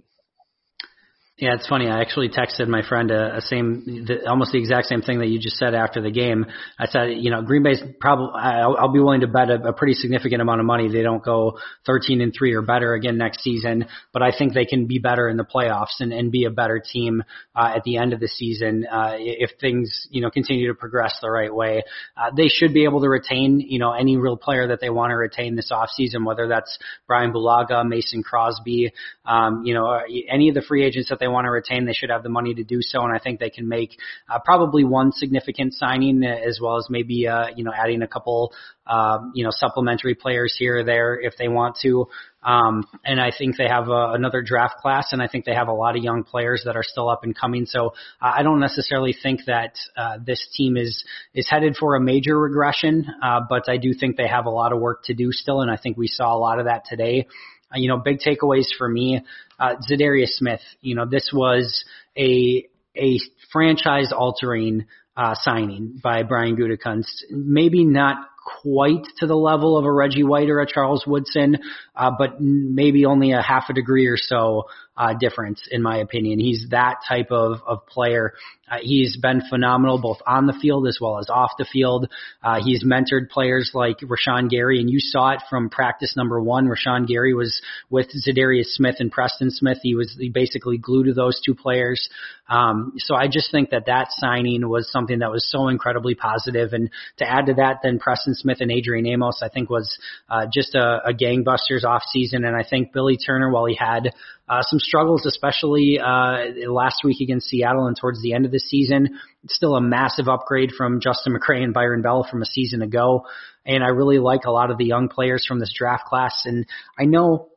Yeah, it's funny. I actually texted my friend a, a same, the, almost the exact same thing that you just said after the game. I said, you know, Green Bay's probably, I'll, I'll be willing to bet a, a pretty significant amount of money they don't go 13 and three or better again next season. But I think they can be better in the playoffs and, and be a better team uh, at the end of the season uh, if things, you know, continue to progress the right way. Uh, they should be able to retain, you know, any real player that they want to retain this offseason, whether that's Brian Bulaga, Mason Crosby, um, you know, any of the free agents that they want to retain, they should have the money to do so. And I think they can make uh, probably one significant signing as well as maybe, uh, you know, adding a couple, um, you know, supplementary players here or there if they want to. Um, and I think they have a, another draft class, and I think they have a lot of young players that are still up and coming. So uh, I don't necessarily think that uh, this team is is headed for a major regression, uh, but I do think they have a lot of work to do still, and I think we saw a lot of that today. Uh, you know, big takeaways for me. Uh, Za'Darius Smith. You know, this was a a franchise altering uh, signing by Brian Gutekunst. Maybe not quite to the level of a Reggie White or a Charles Woodson, uh, but maybe only a half a degree or so uh, difference, in my opinion. He's that type of, of player. Uh, he's been phenomenal both on the field as well as off the field. Uh, he's mentored players like Rashan Gary, and you saw it from practice number one. Rashan Gary was with Za'Darius Smith and Preston Smith. He was he basically glued to those two players. Um, so I just think that that signing was something that was so incredibly positive. And to add to that, then Preston Smith and Adrian Amos, I think was uh, just a, a gangbusters off season. And I think Billy Turner, while he had uh, some struggles, especially uh, last week against Seattle and towards the end of the season. Still a massive upgrade from Justin McCray and Byron Bell from a season ago. And I really like a lot of the young players from this draft class. And I know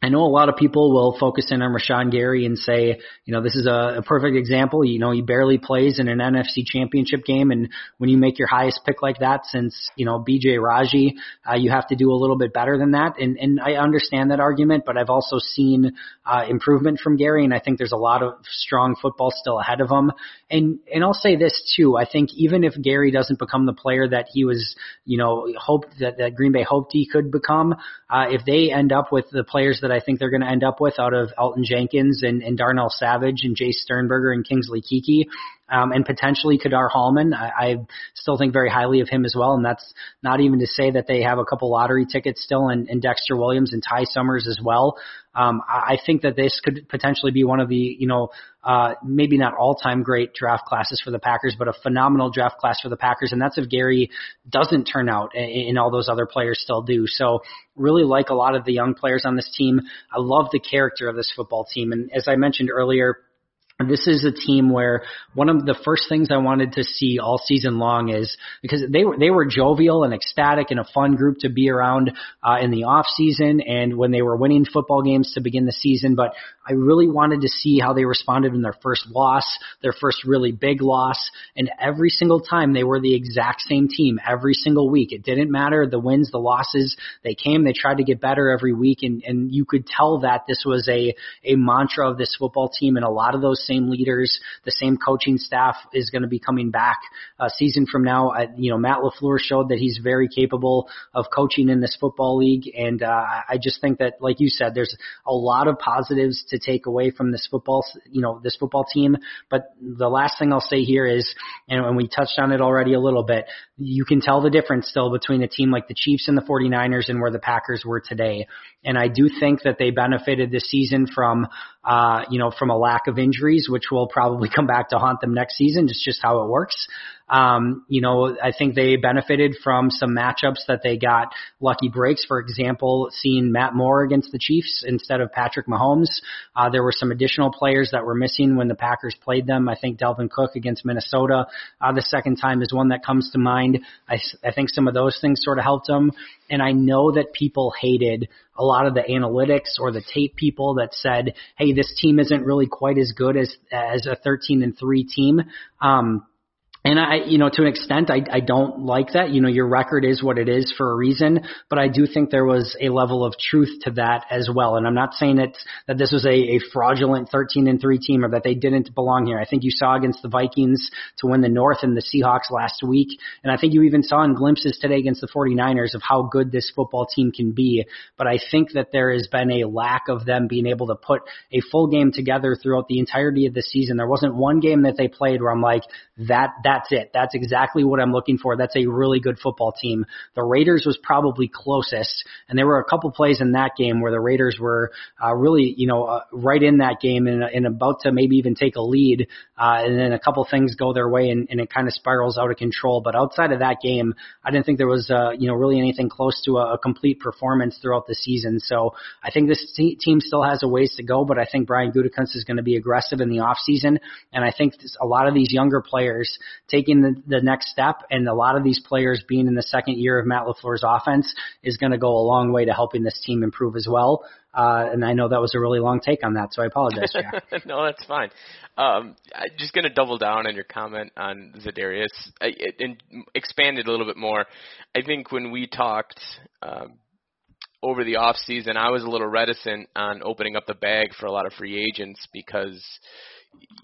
I know a lot of people will focus in on Rashan Gary and say, you know, this is a, a perfect example. You know, he barely plays in an NFC championship game. And when you make your highest pick like that since, you know, BJ Raji, uh, you have to do a little bit better than that. And, and I understand that argument, but I've also seen, uh, improvement from Gary. And I think there's a lot of strong football still ahead of him. And, and I'll say this too. I think even if Gary doesn't become the player that he was, you know, hoped that, that Green Bay hoped he could become, uh, if they end up with the players that that I think they're going to end up with out of Elgton Jenkins and, and Darnell Savage and Jay Sternberger and Kingsley Keke um, and potentially Ka'dar Hollman. I, I still think very highly of him as well, and that's not even to say that they have a couple lottery tickets still in, in Dexter Williams and Ty Summers as well. Um, I think that this could potentially be one of the, you know, uh, maybe not all-time great draft classes for the Packers, but a phenomenal draft class for the Packers, and that's if Gary doesn't turn out and, and all those other players still do. So really like a lot of the young players on this team. I love the character of this football team, and as I mentioned earlier, this is a team where one of the first things I wanted to see all season long is because they were they were jovial and ecstatic and a fun group to be around uh, in the off season and when they were winning football games to begin the season. But I really wanted to see how they responded in their first loss, their first really big loss, and every single time they were the exact same team every single week. It didn't matter the wins, the losses. They came, they tried to get better every week, and and you could tell that this was a a mantra of this football team, and a lot of those same leaders, the same coaching staff is going to be coming back a season from now. I, you know, Matt LaFleur showed that he's very capable of coaching in this football league. And, uh, I just think that, like you said, there's a lot of positives to take away from this football, you know, this football team. But the last thing I'll say here is, and, we touched on it already a little bit, you can tell the difference still between a team like the Chiefs and the 49ers and where the Packers were today. And I do think that they benefited this season from, uh, you know, from a lack of injuries, which will probably [LAUGHS] come back to haunt them next season. It's just how it works. Um, you know, I think they benefited from some matchups that they got lucky breaks. For example, seeing Matt Moore against the Chiefs instead of Patrick Mahomes. Uh, there were some additional players that were missing when the Packers played them. I think Dalvin Cook against Minnesota, uh, the second time is one that comes to mind. I, I think some of those things sort of helped them. And I know that people hated a lot of the analytics or the tape people that said, "Hey, this team isn't really quite as good as as a 13 and 3 team." Um, And I, you know, to an extent, I, I don't like that. You know, your record is what it is for a reason, but I do think there was a level of truth to that as well. And I'm not saying that, that this was a, a fraudulent 13 and 3 team or that they didn't belong here. I think you saw against the Vikings to win the North and the Seahawks last week. And I think you even saw in glimpses today against the 49ers of how good this football team can be. But I think that there has been a lack of them being able to put a full game together throughout the entirety of the season. There wasn't one game that they played where I'm like, that, that that's it. That's exactly what I'm looking for. That's a really good football team. The Raiders was probably closest, and there were a couple plays in that game where the Raiders were uh, really, you know, uh, right in that game and, and about to maybe even take a lead, uh, and then a couple things go their way and, and it kind of spirals out of control. But outside of that game, I didn't think there was, uh, you know, really anything close to a, a complete performance throughout the season. So I think this te- team still has a ways to go, but I think Brian Gutekunst is going to be aggressive in the off season, and I think a lot of these younger players taking the, the next step. And a lot of these players being in the second year of Matt LaFleur's offense is going to go a long way to helping this team improve as well. Uh, and I know that was a really long take on that, so I apologize. [LAUGHS] no, that's fine. Um, I'm just going to double down on your comment on Za'Darius and expand it a little bit more. I think when we talked um, over the off season, I was a little reticent on opening up the bag for a lot of free agents because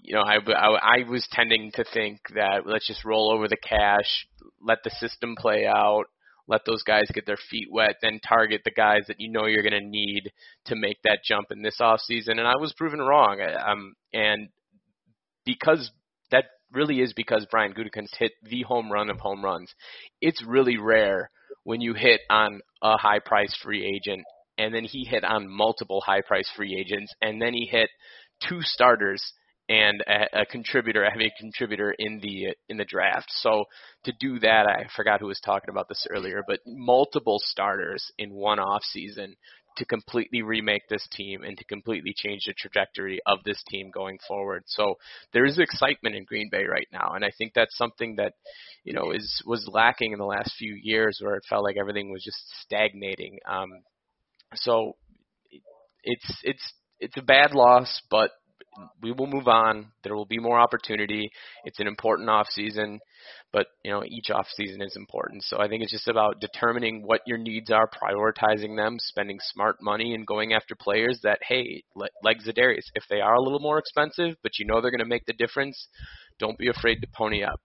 you know, I, I, I was tending to think that let's just roll over the cash, let the system play out, let those guys get their feet wet, then target the guys that you know you're going to need to make that jump in this off season. And I was proven wrong. Um, and because that really is because Brian Gutekunst hit the home run of home runs. It's really rare when you hit on a high price free agent and then he hit on multiple high price free agents and then he hit two starters and a, a contributor, a heavy contributor in the in the draft. So to do that, I forgot who was talking about this earlier, but multiple starters in one off season to completely remake this team and to completely change the trajectory of this team going forward. So there is excitement in Green Bay right now, and I think that's something that you know is was lacking in the last few years, where it felt like everything was just stagnating. Um, so it's it's it's a bad loss, but Um, we will move on. There will be more opportunity. It's an important off season, but you know each off season is important. So I think it's just about determining what your needs are, prioritizing them, spending smart money, and going after players that hey, like Za'Darius, if they are a little more expensive, but you know they're going to make the difference, don't be afraid to pony up.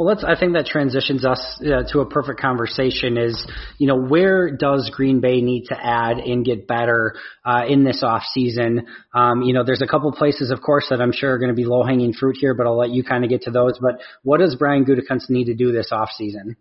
Well, let's. I think that transitions us uh, to a perfect conversation. Is you know where does Green Bay need to add and get better uh, in this off season? Um, you know, there's a couple places, of course, that I'm sure are going to be low hanging fruit here, but I'll let you kind of get to those. But what does Brian Gutekunst need to do this off season?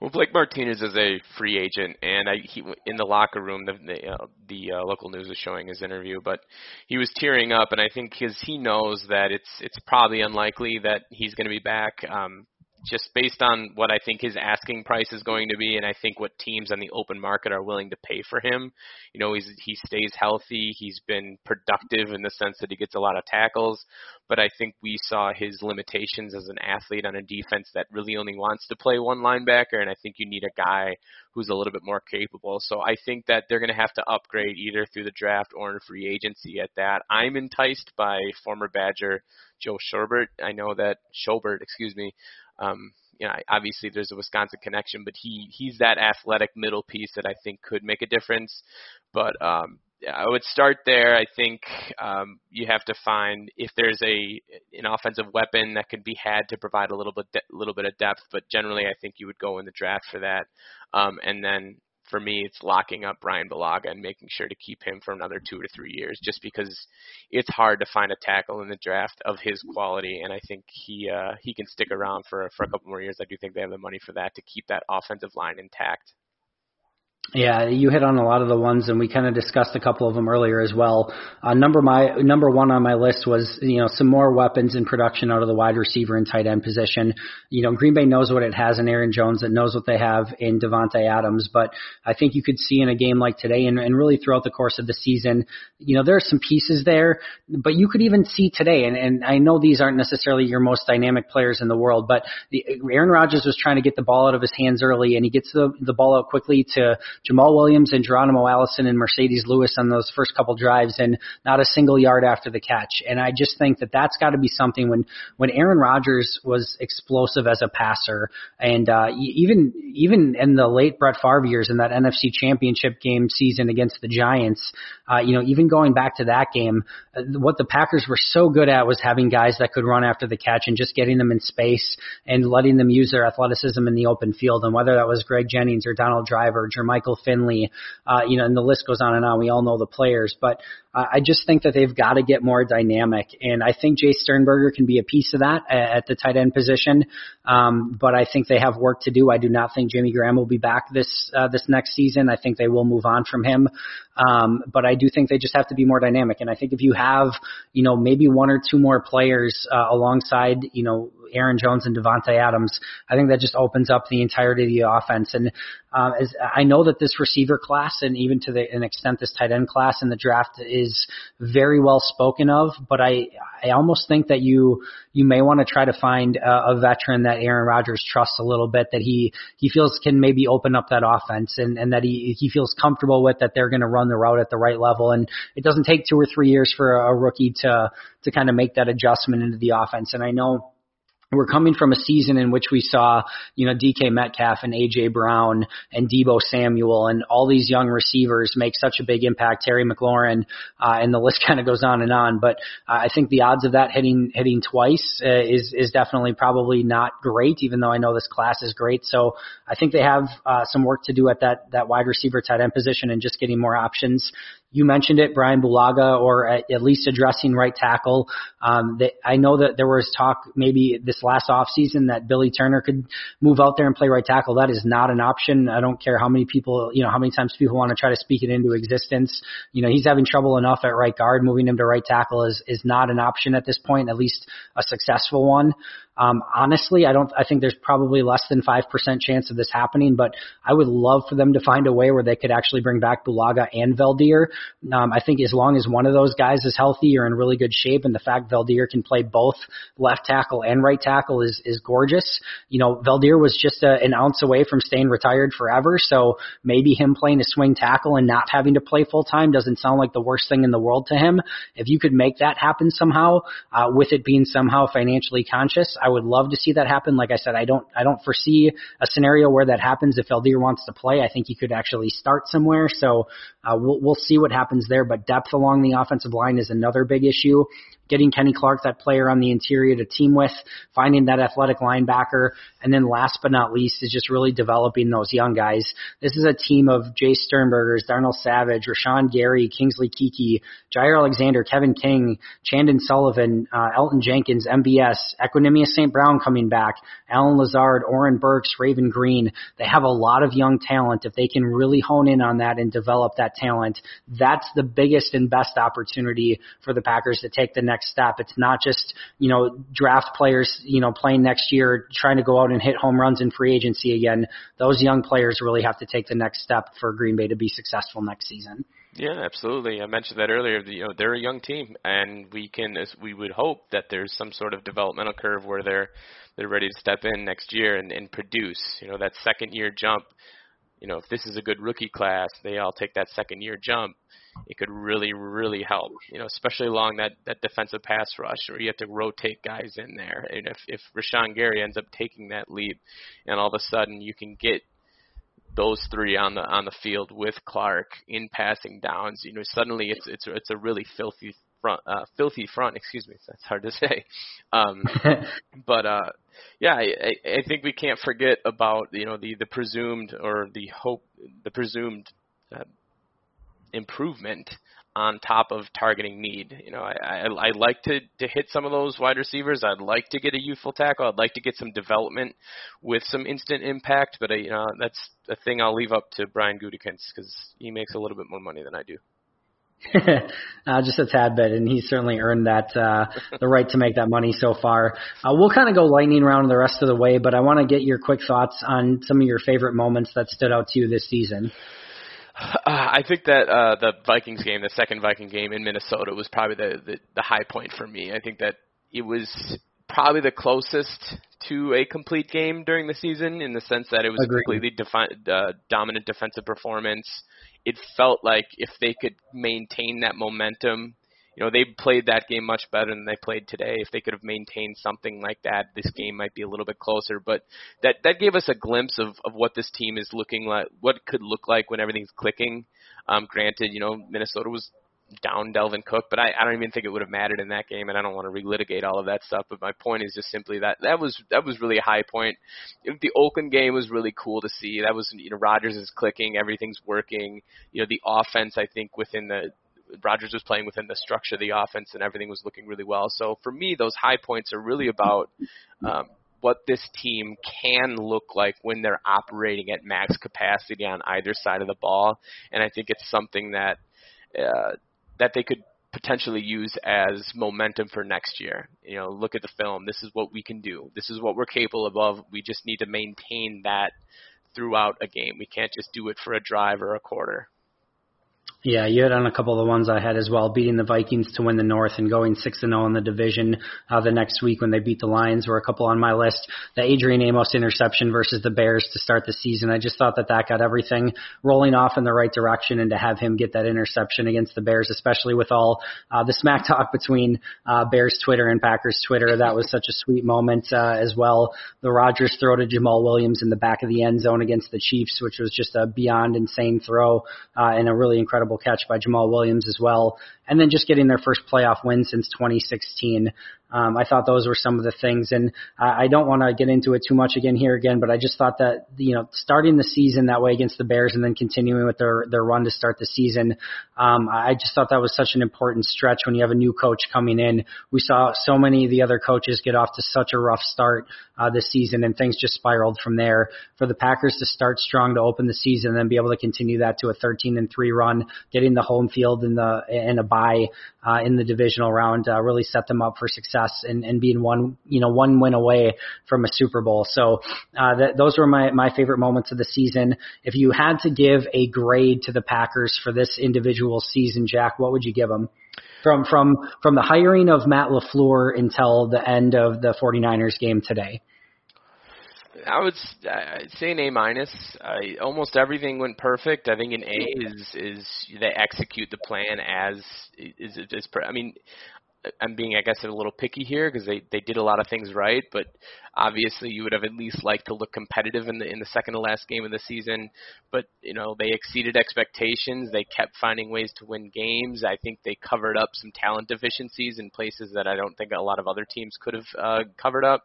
Well, Blake Martinez is a free agent, and I, he, in the locker room, the the, uh, the uh, local news was showing his interview, but he was tearing up, and I think because he knows that it's it's probably unlikely that he's going to be back. Um, just based on what I think his asking price is going to be, and I think what teams on the open market are willing to pay for him. You know, he's he stays healthy. He's been productive in the sense that he gets a lot of tackles, but I think we saw his limitations as an athlete on a defense that really only wants to play one linebacker, and I think you need a guy who's a little bit more capable. So I think that they're going to have to upgrade either through the draft or in free agency at that. I'm enticed by former Badger Joe Schobert. I know that Schobert, excuse me, um, you know, obviously there's a Wisconsin connection, but he he's that athletic middle piece that I think could make a difference. But um, I would start there. I think um, you have to find if there's a an offensive weapon that can be had to provide a little bit de- little bit of depth. But generally, I think you would go in the draft for that. Um, and then for me, it's locking up Brian Bulaga and making sure to keep him for another two to three years, just because it's hard to find a tackle in the draft of his quality, and I think he uh, he can stick around for for a couple more years. I do think they have the money for that to keep that offensive line intact. Yeah, you hit on a lot of the ones, and we kind of discussed a couple of them earlier as well. Uh, number my number one on my list was you know some more weapons in production out of the wide receiver and tight end position. You know, Green Bay knows what it has in Aaron Jones, it knows what they have in Davante Adams, but I think you could see in a game like today, and, and really throughout the course of the season, you know, there are some pieces there, but you could even see today, and, and I know these aren't necessarily your most dynamic players in the world, but the, Aaron Rodgers was trying to get the ball out of his hands early, and he gets the the ball out quickly to Jamaal Williams and Geronimo Allison and Marcedes Lewis on those first couple drives and not a single yard after the catch. And I just think that that's got to be something when when Aaron Rodgers was explosive as a passer, and uh, even even in the late Brett Favre years in that NFC Championship game season against the Giants, uh, you know, even going back to that game, what the Packers were so good at was having guys that could run after the catch and just getting them in space and letting them use their athleticism in the open field. And whether that was Greg Jennings or Donald Driver, or Jermichael Finley, uh, you know, and the list goes on and on. We all know the players, but I just think that they've got to get more dynamic, and I think Jay Sternberger can be a piece of that at the tight end position. Um, but I think they have work to do. I do not think Jimmy Graham will be back this uh, this next season. I think they will move on from him. Um, but I do think they just have to be more dynamic. And I think if you have, you know, maybe one or two more players uh, alongside, you know, Aaron Jones and Davante Adams, I think that just opens up the entirety of the offense. And um, as I know that this receiver class and even to the, an extent this tight end class in the draft is very well spoken of, but I I almost think that you you may want to try to find a, a veteran that Aaron Rodgers trusts a little bit that he he feels can maybe open up that offense and and that he he feels comfortable with that they're going to run the route at the right level. And it doesn't take two or three years for a, a rookie to to kind of make that adjustment into the offense. And I know we're coming from a season in which we saw, you know, DK Metcalf and AJ Brown and Deebo Samuel and all these young receivers make such a big impact. Terry McLaurin, uh, and the list [LAUGHS] kind of goes on and on. But uh, I think the odds of that hitting hitting twice uh, is is definitely probably not great. Even though I know this class is great, so I think they have uh, some work to do at that that wide receiver tight end position and just getting more options you mentioned it, Brian Bulaga, or at, at least addressing right tackle. Um, they, I know that there was talk maybe this last offseason that Billy Turner could move out there and play right tackle. That is not an option. I don't care how many people, you know, how many times people want to try to speak it into existence. You know, he's having trouble enough at right guard. Moving him to right tackle is, is not an option at this point, at least a successful one. Um, honestly, I don't. I think there's probably less than five percent chance of this happening, but I would love for them to find a way where they could actually bring back Bulaga and Veldheer. Um, I think as long as one of those guys is healthy or in really good shape, and the fact Veldheer can play both left tackle and right tackle is is gorgeous. You know, Veldheer was just a, an ounce away from staying retired forever, so maybe him playing a swing tackle and not having to play full time doesn't sound like the worst thing in the world to him. If you could make that happen somehow, uh, with it being somehow financially conscious, I would love to see that happen. Like I said, I don't I don't foresee a scenario where that happens. If Veldheer wants to play, I think he could actually start somewhere. So uh, we'll we'll see what happens there. But depth along the offensive line is another big issue getting Kenny Clark, that player on the interior to team with, finding that athletic linebacker, and then last but not least is just really developing those young guys. This is a team of Jay Sternbergers, Darnell Savage, Rashan Gary, Kingsley Keke, Jaire Alexander, Kevin King, Chandon Sullivan, uh, Elgton Jenkins, MBS, Equanimeous St. Brown coming back, Allen Lazard, Oren Burks, Raven Greene. They have a lot of young talent. If they can really hone in on that and develop that talent, that's the biggest and best opportunity for the Packers to take the next step. It's not just, you know, draft players, you know, playing next year, trying to go out and hit home runs in free agency again. Those young players really have to take the next step for Green Bay to be successful next season. Yeah, absolutely. I mentioned that earlier. You know, they're a young team, and we can, as we would hope, that there's some sort of developmental curve where they're they're ready to step in next year and, and produce. You know, that second year jump. You know, if this is a good rookie class, they all take that second year jump it could really, really help. You know, especially along that that defensive pass rush, where you have to rotate guys in there. And if if Rashan Gary ends up taking that leap, and all of a sudden you can get those three on the on the field with Clark in passing downs, you know, suddenly it's it's it's a really filthy front, uh, filthy front. Excuse me, that's hard to say. Um, [LAUGHS] but uh, yeah, I, I think we can't forget about you know the the presumed or the hope the presumed uh, improvement on top of targeting need. You know, I, I, I like to, to hit some of those wide receivers. I'd like to get a youthful tackle. I'd like to get some development with some instant impact, but I, you know, that's a thing I'll leave up to Brian Gutekunst because he makes a little bit more money than I do. [LAUGHS] uh, just a tad bit, and he's certainly earned that uh, [LAUGHS] the right to make that money so far. Uh, we'll kind of go lightning round the rest of the way, but I want to get your quick thoughts on some of your favorite moments that stood out to you this season. [SIGHS] Uh, I think that uh, the Vikings game, the second Viking game in Minnesota, was probably the, the the high point for me. I think that it was probably the closest to a complete game during the season in the sense that it was Agreed. a completely defi- uh, dominant defensive performance. It felt like if they could maintain that momentum, you know, they played that game much better than they played today. If they could have maintained something like that, this game might be a little bit closer. But that that gave us a glimpse of of what this team is looking like, what it could look like when everything's clicking. Um, granted, you know, Minnesota was down Dalvin Cook, but I, I don't even think it would have mattered in that game, and I don't want to relitigate all of that stuff. But my point is just simply that that was that was really a high point. The Oakland game was really cool to see. That was you know Rodgers is clicking, everything's working. You know the offense, I think within the Rodgers was playing within the structure of the offense, and everything was looking really well. So for me, those high points are really about um, what this team can look like when they're operating at max capacity on either side of the ball, and I think it's something that uh, that they could potentially use as momentum for next year. You know, look at the film. This is what we can do. This is what we're capable of. We just need to maintain that throughout a game. We can't just do it for a drive or a quarter. Yeah, you hit on a couple of the ones I had as well. Beating the Vikings to win the North and going six and zero in the division uh, the next week when they beat the Lions were a couple on my list. The Adrian Amos interception versus the Bears to start the season. I just thought that that got everything rolling off in the right direction, and to have him get that interception against the Bears, especially with all uh, the smack talk between uh, Bears Twitter and Packers Twitter, that was such a sweet moment uh, as well. The Rodgers throw to Jamaal Williams in the back of the end zone against the Chiefs, which was just a beyond insane throw uh, and a really incredible catch by Jamaal Williams as well. And then just getting their first playoff win since 2016. Um, I thought those were some of the things, and I, I don't want to get into it too much again here again, but I just thought that you know starting the season that way against the Bears and then continuing with their their run to start the season, um, I just thought that was such an important stretch when you have a new coach coming in. We saw so many of the other coaches get off to such a rough start uh, this season, and things just spiraled from there. For the Packers to start strong to open the season, and then be able to continue that to a 13 and three run, getting the home field in the in a bye uh, in the divisional round, uh, really set them up for success and, and being one, you know, one win away from a Super Bowl. So, uh, that, those were my, my favorite moments of the season. If you had to give a grade to the Packers for this individual season, Jack, what would you give them? From, from, from the hiring of Matt LaFleur until the end of the 49ers game today. I would I'd say an A minus. I, almost everything went perfect. I think an A is is they execute the plan as is is. I mean, I'm being, I guess, a little picky here because they they did a lot of things right, but obviously you would have at least liked to look competitive in the in the second to last game of the season. But you know they exceeded expectations. They kept finding ways to win games. I think they covered up some talent deficiencies in places that I don't think a lot of other teams could have uh, covered up.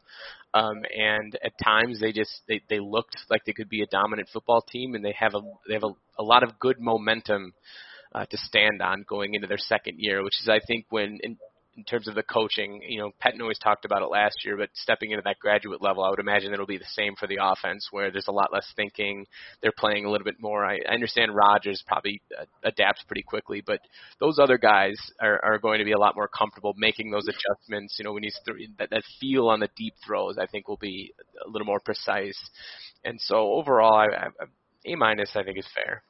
Um, and at times they just they they looked like they could be a dominant football team, and they have a they have a, a lot of good momentum. Uh, to stand on going into their second year, which is I think when in, in terms of the coaching. You know, Pettine always talked about it last year, but stepping into that graduate level, I would imagine it'll be the same for the offense, where there's a lot less thinking. They're playing a little bit more. I, I understand Rodgers probably uh, adapts pretty quickly, but those other guys are, are going to be a lot more comfortable making those adjustments. You know, when he's th- that, that feel on the deep throws, I think will be a little more precise. And so overall, I, I, A minus I think is fair.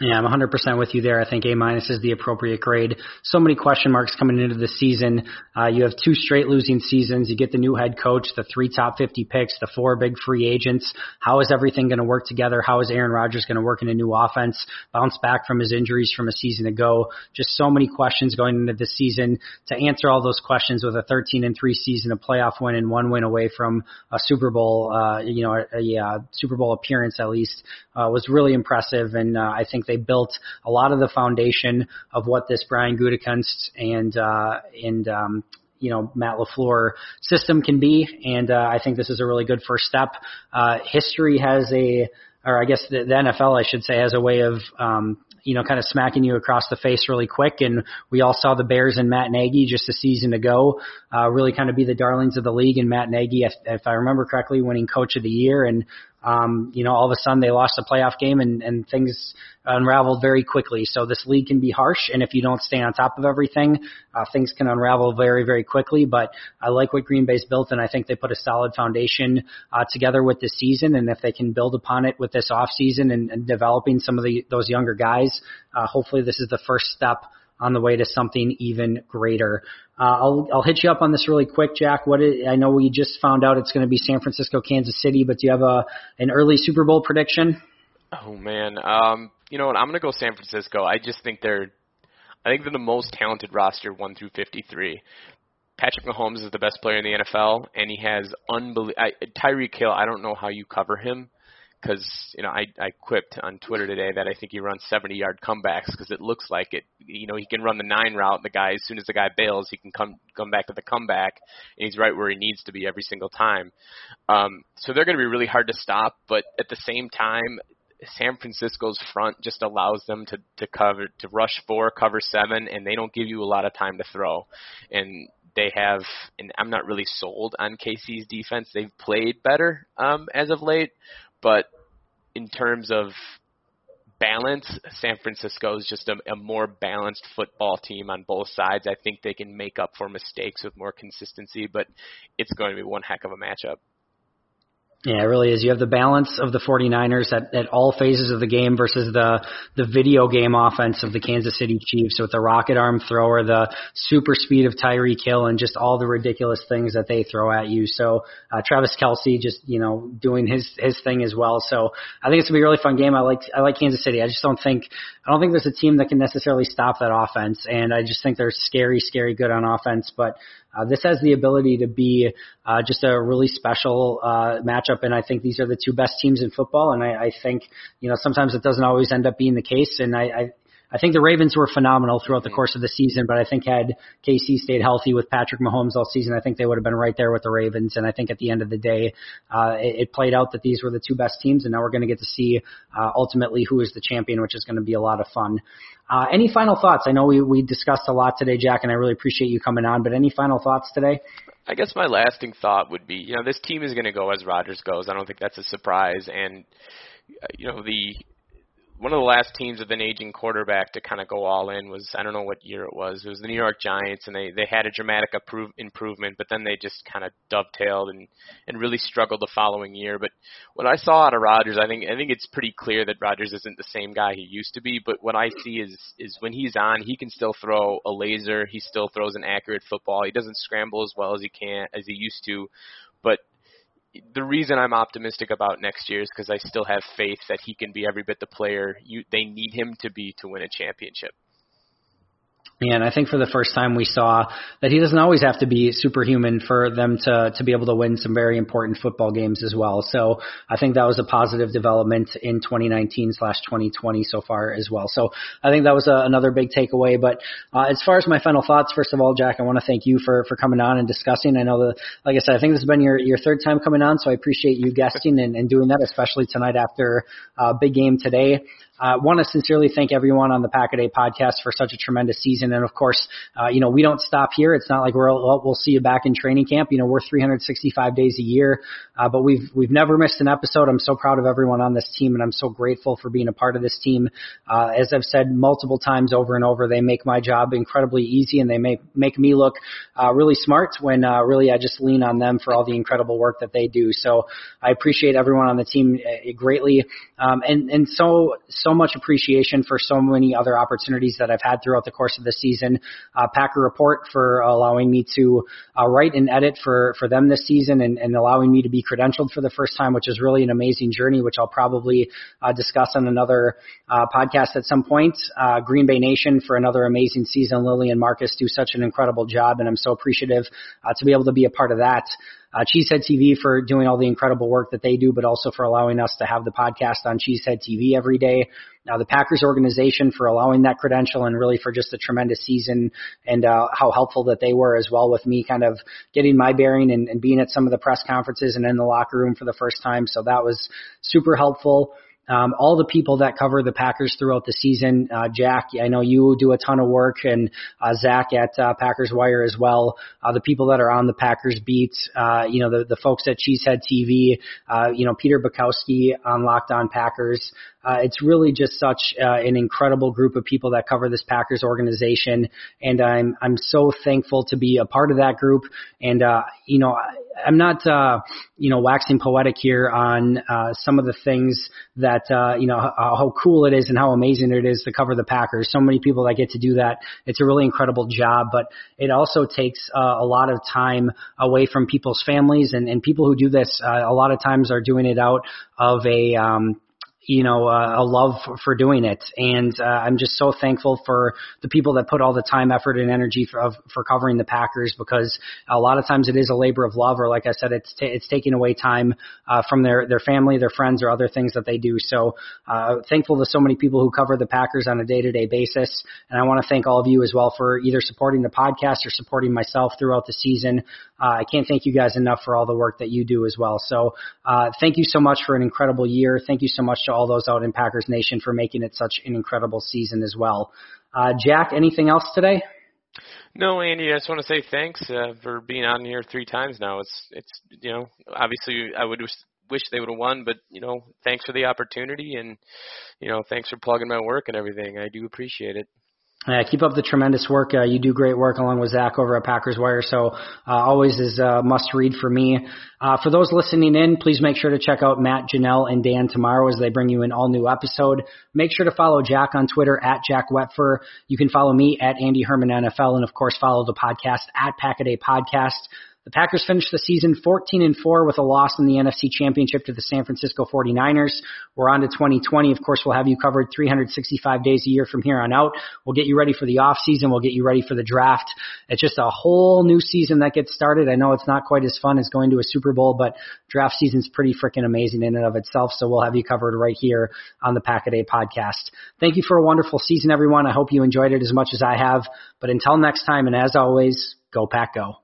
Yeah, I'm 100% with you there. I think A minus is the appropriate grade. So many question marks coming into the season. Uh, you have two straight losing seasons. You get the new head coach, the three top 50 picks, the four big free agents. How is everything going to work together? How is Aaron Rodgers going to work in a new offense? Bounce back from his injuries from a season ago. Just so many questions going into the season. To answer all those questions with a 13 and three season, a playoff win, and one win away from a Super Bowl, uh, you know, a, a, a Super Bowl appearance at least, uh, was really impressive. And uh, I think they built a lot of the foundation of what this Brian Gutekunst and uh, and um, you know Matt LaFleur system can be, and uh, I think this is a really good first step. Uh, history has a, or I guess the, the NFL, I should say, has a way of um, you know, kind of smacking you across the face really quick. And we all saw the Bears and Matt Nagy just a season ago, uh, really kind of be the darlings of the league. And Matt Nagy, if, if I remember correctly, winning Coach of the Year. And um, you know, all of a sudden they lost a playoff game and, and things unraveled very quickly. So this league can be harsh, and if you don't stay on top of everything, uh, things can unravel very, very quickly. But I like what Green Bay's built, and I think they put a solid foundation uh, together with this season. And if they can build upon it with this off season and, and developing some of the those younger guys, uh, hopefully this is the first step on the way to something even greater. Uh, I'll I'll hit you up on this really quick, Jack. What is, I know we just found out it's going to be San Francisco, Kansas City, but do you have a an early Super Bowl prediction? Oh man, um, you know what? I'm going to go San Francisco. I just think they're I think they're the most talented roster, one through 53. Patrick Mahomes is the best player in the NFL, and he has unbelievable. Tyreek Hill, I don't know how you cover him because you know I I quipped on Twitter today that I think he runs 70 yard comebacks because it looks like it. You know he can run the nine route. The guy as soon as the guy bails, he can come come back to the comeback, and he's right where he needs to be every single time. Um, so they're going to be really hard to stop, but at the same time, San Francisco's front just allows them to to cover to rush four, cover seven, and they don't give you a lot of time to throw. And they have, and I'm not really sold on KC's defense. They've played better um, as of late, but in terms of balance, San Francisco is just a, a more balanced football team on both sides. I think they can make up for mistakes with more consistency, but it's going to be one heck of a matchup. Yeah, it really is. You have the balance of the 49ers at, at all phases of the game versus the the video game offense of the Kansas City Chiefs with the rocket arm thrower, the super speed of Tyreek Hill, and just all the ridiculous things that they throw at you. So uh, Travis Kelce just you know doing his his thing as well. So I think it's gonna be a really fun game. I like I like Kansas City. I just don't think I don't think there's a team that can necessarily stop that offense, and I just think they're scary, scary good on offense. But uh, this has the ability to be uh, just a really special uh, matchup, and I think these are the two best teams in football. And I, I think you know sometimes it doesn't always end up being the case, and I, I I think the Ravens were phenomenal throughout the course of the season, but I think had KC stayed healthy with Patrick Mahomes all season, I think they would have been right there with the Ravens. And I think at the end of the day, uh, it, it played out that these were the two best teams, and now we're going to get to see uh, ultimately who is the champion, which is going to be a lot of fun. Uh, any final thoughts? I know we, we discussed a lot today, Jack, and I really appreciate you coming on, but any final thoughts today? I guess my lasting thought would be, you know, this team is going to go as Rodgers goes. I don't think that's a surprise. And, uh, you know, the one of the last teams with an aging quarterback to kind of go all in was I don't know what year it was. It was the New York Giants, and they they had a dramatic approve, improvement, but then they just kind of dovetailed and and really struggled the following year. But what I saw out of Rodgers, I think I think it's pretty clear that Rodgers isn't the same guy he used to be. But what I see is is when he's on, he can still throw a laser. He still throws an accurate football. He doesn't scramble as well as he can as he used to, but the reason I'm optimistic about next year is because I still have faith that he can be every bit the player you they need him to be to win a championship. And I think for the first time we saw that he doesn't always have to be superhuman for them to to be able to win some very important football games as well. So I think that was a positive development in 2019 slash 2020 so far as well. So I think that was a, another big takeaway. But uh, as far as my final thoughts, first of all, Jack, I want to thank you for for coming on and discussing. I know that, like I said, I think this has been your your third time coming on, so I appreciate you guesting and, and doing that, especially tonight after a uh, big game today. I uh, want to sincerely thank everyone on the Pack a Day podcast for such a tremendous season. And of course, uh, you know, we don't stop here. It's not like we're, well, see you back in training camp. You know, we're 365 days a year, uh, but we've, we've never missed an episode. I'm so proud of everyone on this team and I'm so grateful for being a part of this team. Uh, as I've said multiple times over and over, they make my job incredibly easy and they make, make me look, uh, really smart when, uh, really I just lean on them for all the incredible work that they do. So I appreciate everyone on the team uh, greatly. Um, and, and so much appreciation for so many other opportunities that I've had throughout the course of the season. Uh, Packer Report for allowing me to uh, write and edit for, for them this season and, and allowing me to be credentialed for the first time, which is really an amazing journey, which I'll probably uh, discuss on another uh, podcast at some point. Uh, Green Bay Nation for another amazing season. Lily and Marcus do such an incredible job, and I'm so appreciative uh, to be able to be a part of that uh, Cheesehead TV for doing all the incredible work that they do, but also for allowing us to have the podcast on Cheesehead TV every day. Now, the Packers organization for allowing that credential and really for just a tremendous season and uh, how helpful that they were as well with me kind of getting my bearing and, and being at some of the press conferences and in the locker room for the first time. So that was super helpful. Um, all the people that cover the Packers throughout the season. Uh, Jack, I know you do a ton of work, and uh, Zach at uh, Packers Wire as well. Uh, the people that are on the Packers beat, uh, you know, the, the folks at Cheesehead TV, uh, you know, Peter Bukowski on Locked On Packers. Uh, it's really just such uh, an incredible group of people that cover this Packers organization, and I'm I'm so thankful to be a part of that group. And uh, you know, I'm not, uh, you know, waxing poetic here on uh, some of the things that, uh, you know, how, how cool it is and how amazing it is to cover the Packers. So many people that get to do that. It's a really incredible job, but it also takes uh, a lot of time away from people's families and, and people who do this. Uh, a lot of times are doing it out of a, um, you know, uh, a love for, for doing it. And uh, I'm just so thankful for the people that put all the time, effort, and energy for, of, for covering the Packers because a lot of times it is a labor of love, or like I said, it's t- it's taking away time uh, from their their family, their friends, or other things that they do. So uh, thankful to so many people who cover the Packers on a day to day basis. And I want to thank all of you as well for either supporting the podcast or supporting myself throughout the season. Uh, I can't thank you guys enough for all the work that you do as well. So uh, thank you so much for an incredible year. Thank you so much to all those out in Packers Nation for making it such an incredible season as well. Uh, Jack, anything else today? No, Andy, I just want to say thanks uh, for being on here three times now. It's it's you know obviously I would wish they would have won, but you know thanks for the opportunity and you know thanks for plugging my work and everything. I do appreciate it. Uh, keep up the tremendous work. Uh, you do great work along with Zach over at Packers Wire. So uh, always is a must read for me. Uh, for those listening in, please make sure to check out Matt, Janelle, and Dan tomorrow as they bring you an all new episode. Make sure to follow Jack on Twitter at Jack Wetfer. You can follow me at Andy Herman NFL, and of course follow the podcast at Packaday Podcast. The Packers finished the season 14 and 4 with a loss in the NFC Championship to the San Francisco 49ers. We're on to 2020. Of course, we'll have you covered 365 days a year from here on out. We'll get you ready for the off season. We'll get you ready for the draft. It's just a whole new season that gets started. I know it's not quite as fun as going to a Super Bowl, but draft season's pretty freaking amazing in and of itself. So we'll have you covered right here on the Pack podcast. Thank you for a wonderful season, everyone. I hope you enjoyed it as much as I have. But until next time, and as always, go Pack Go.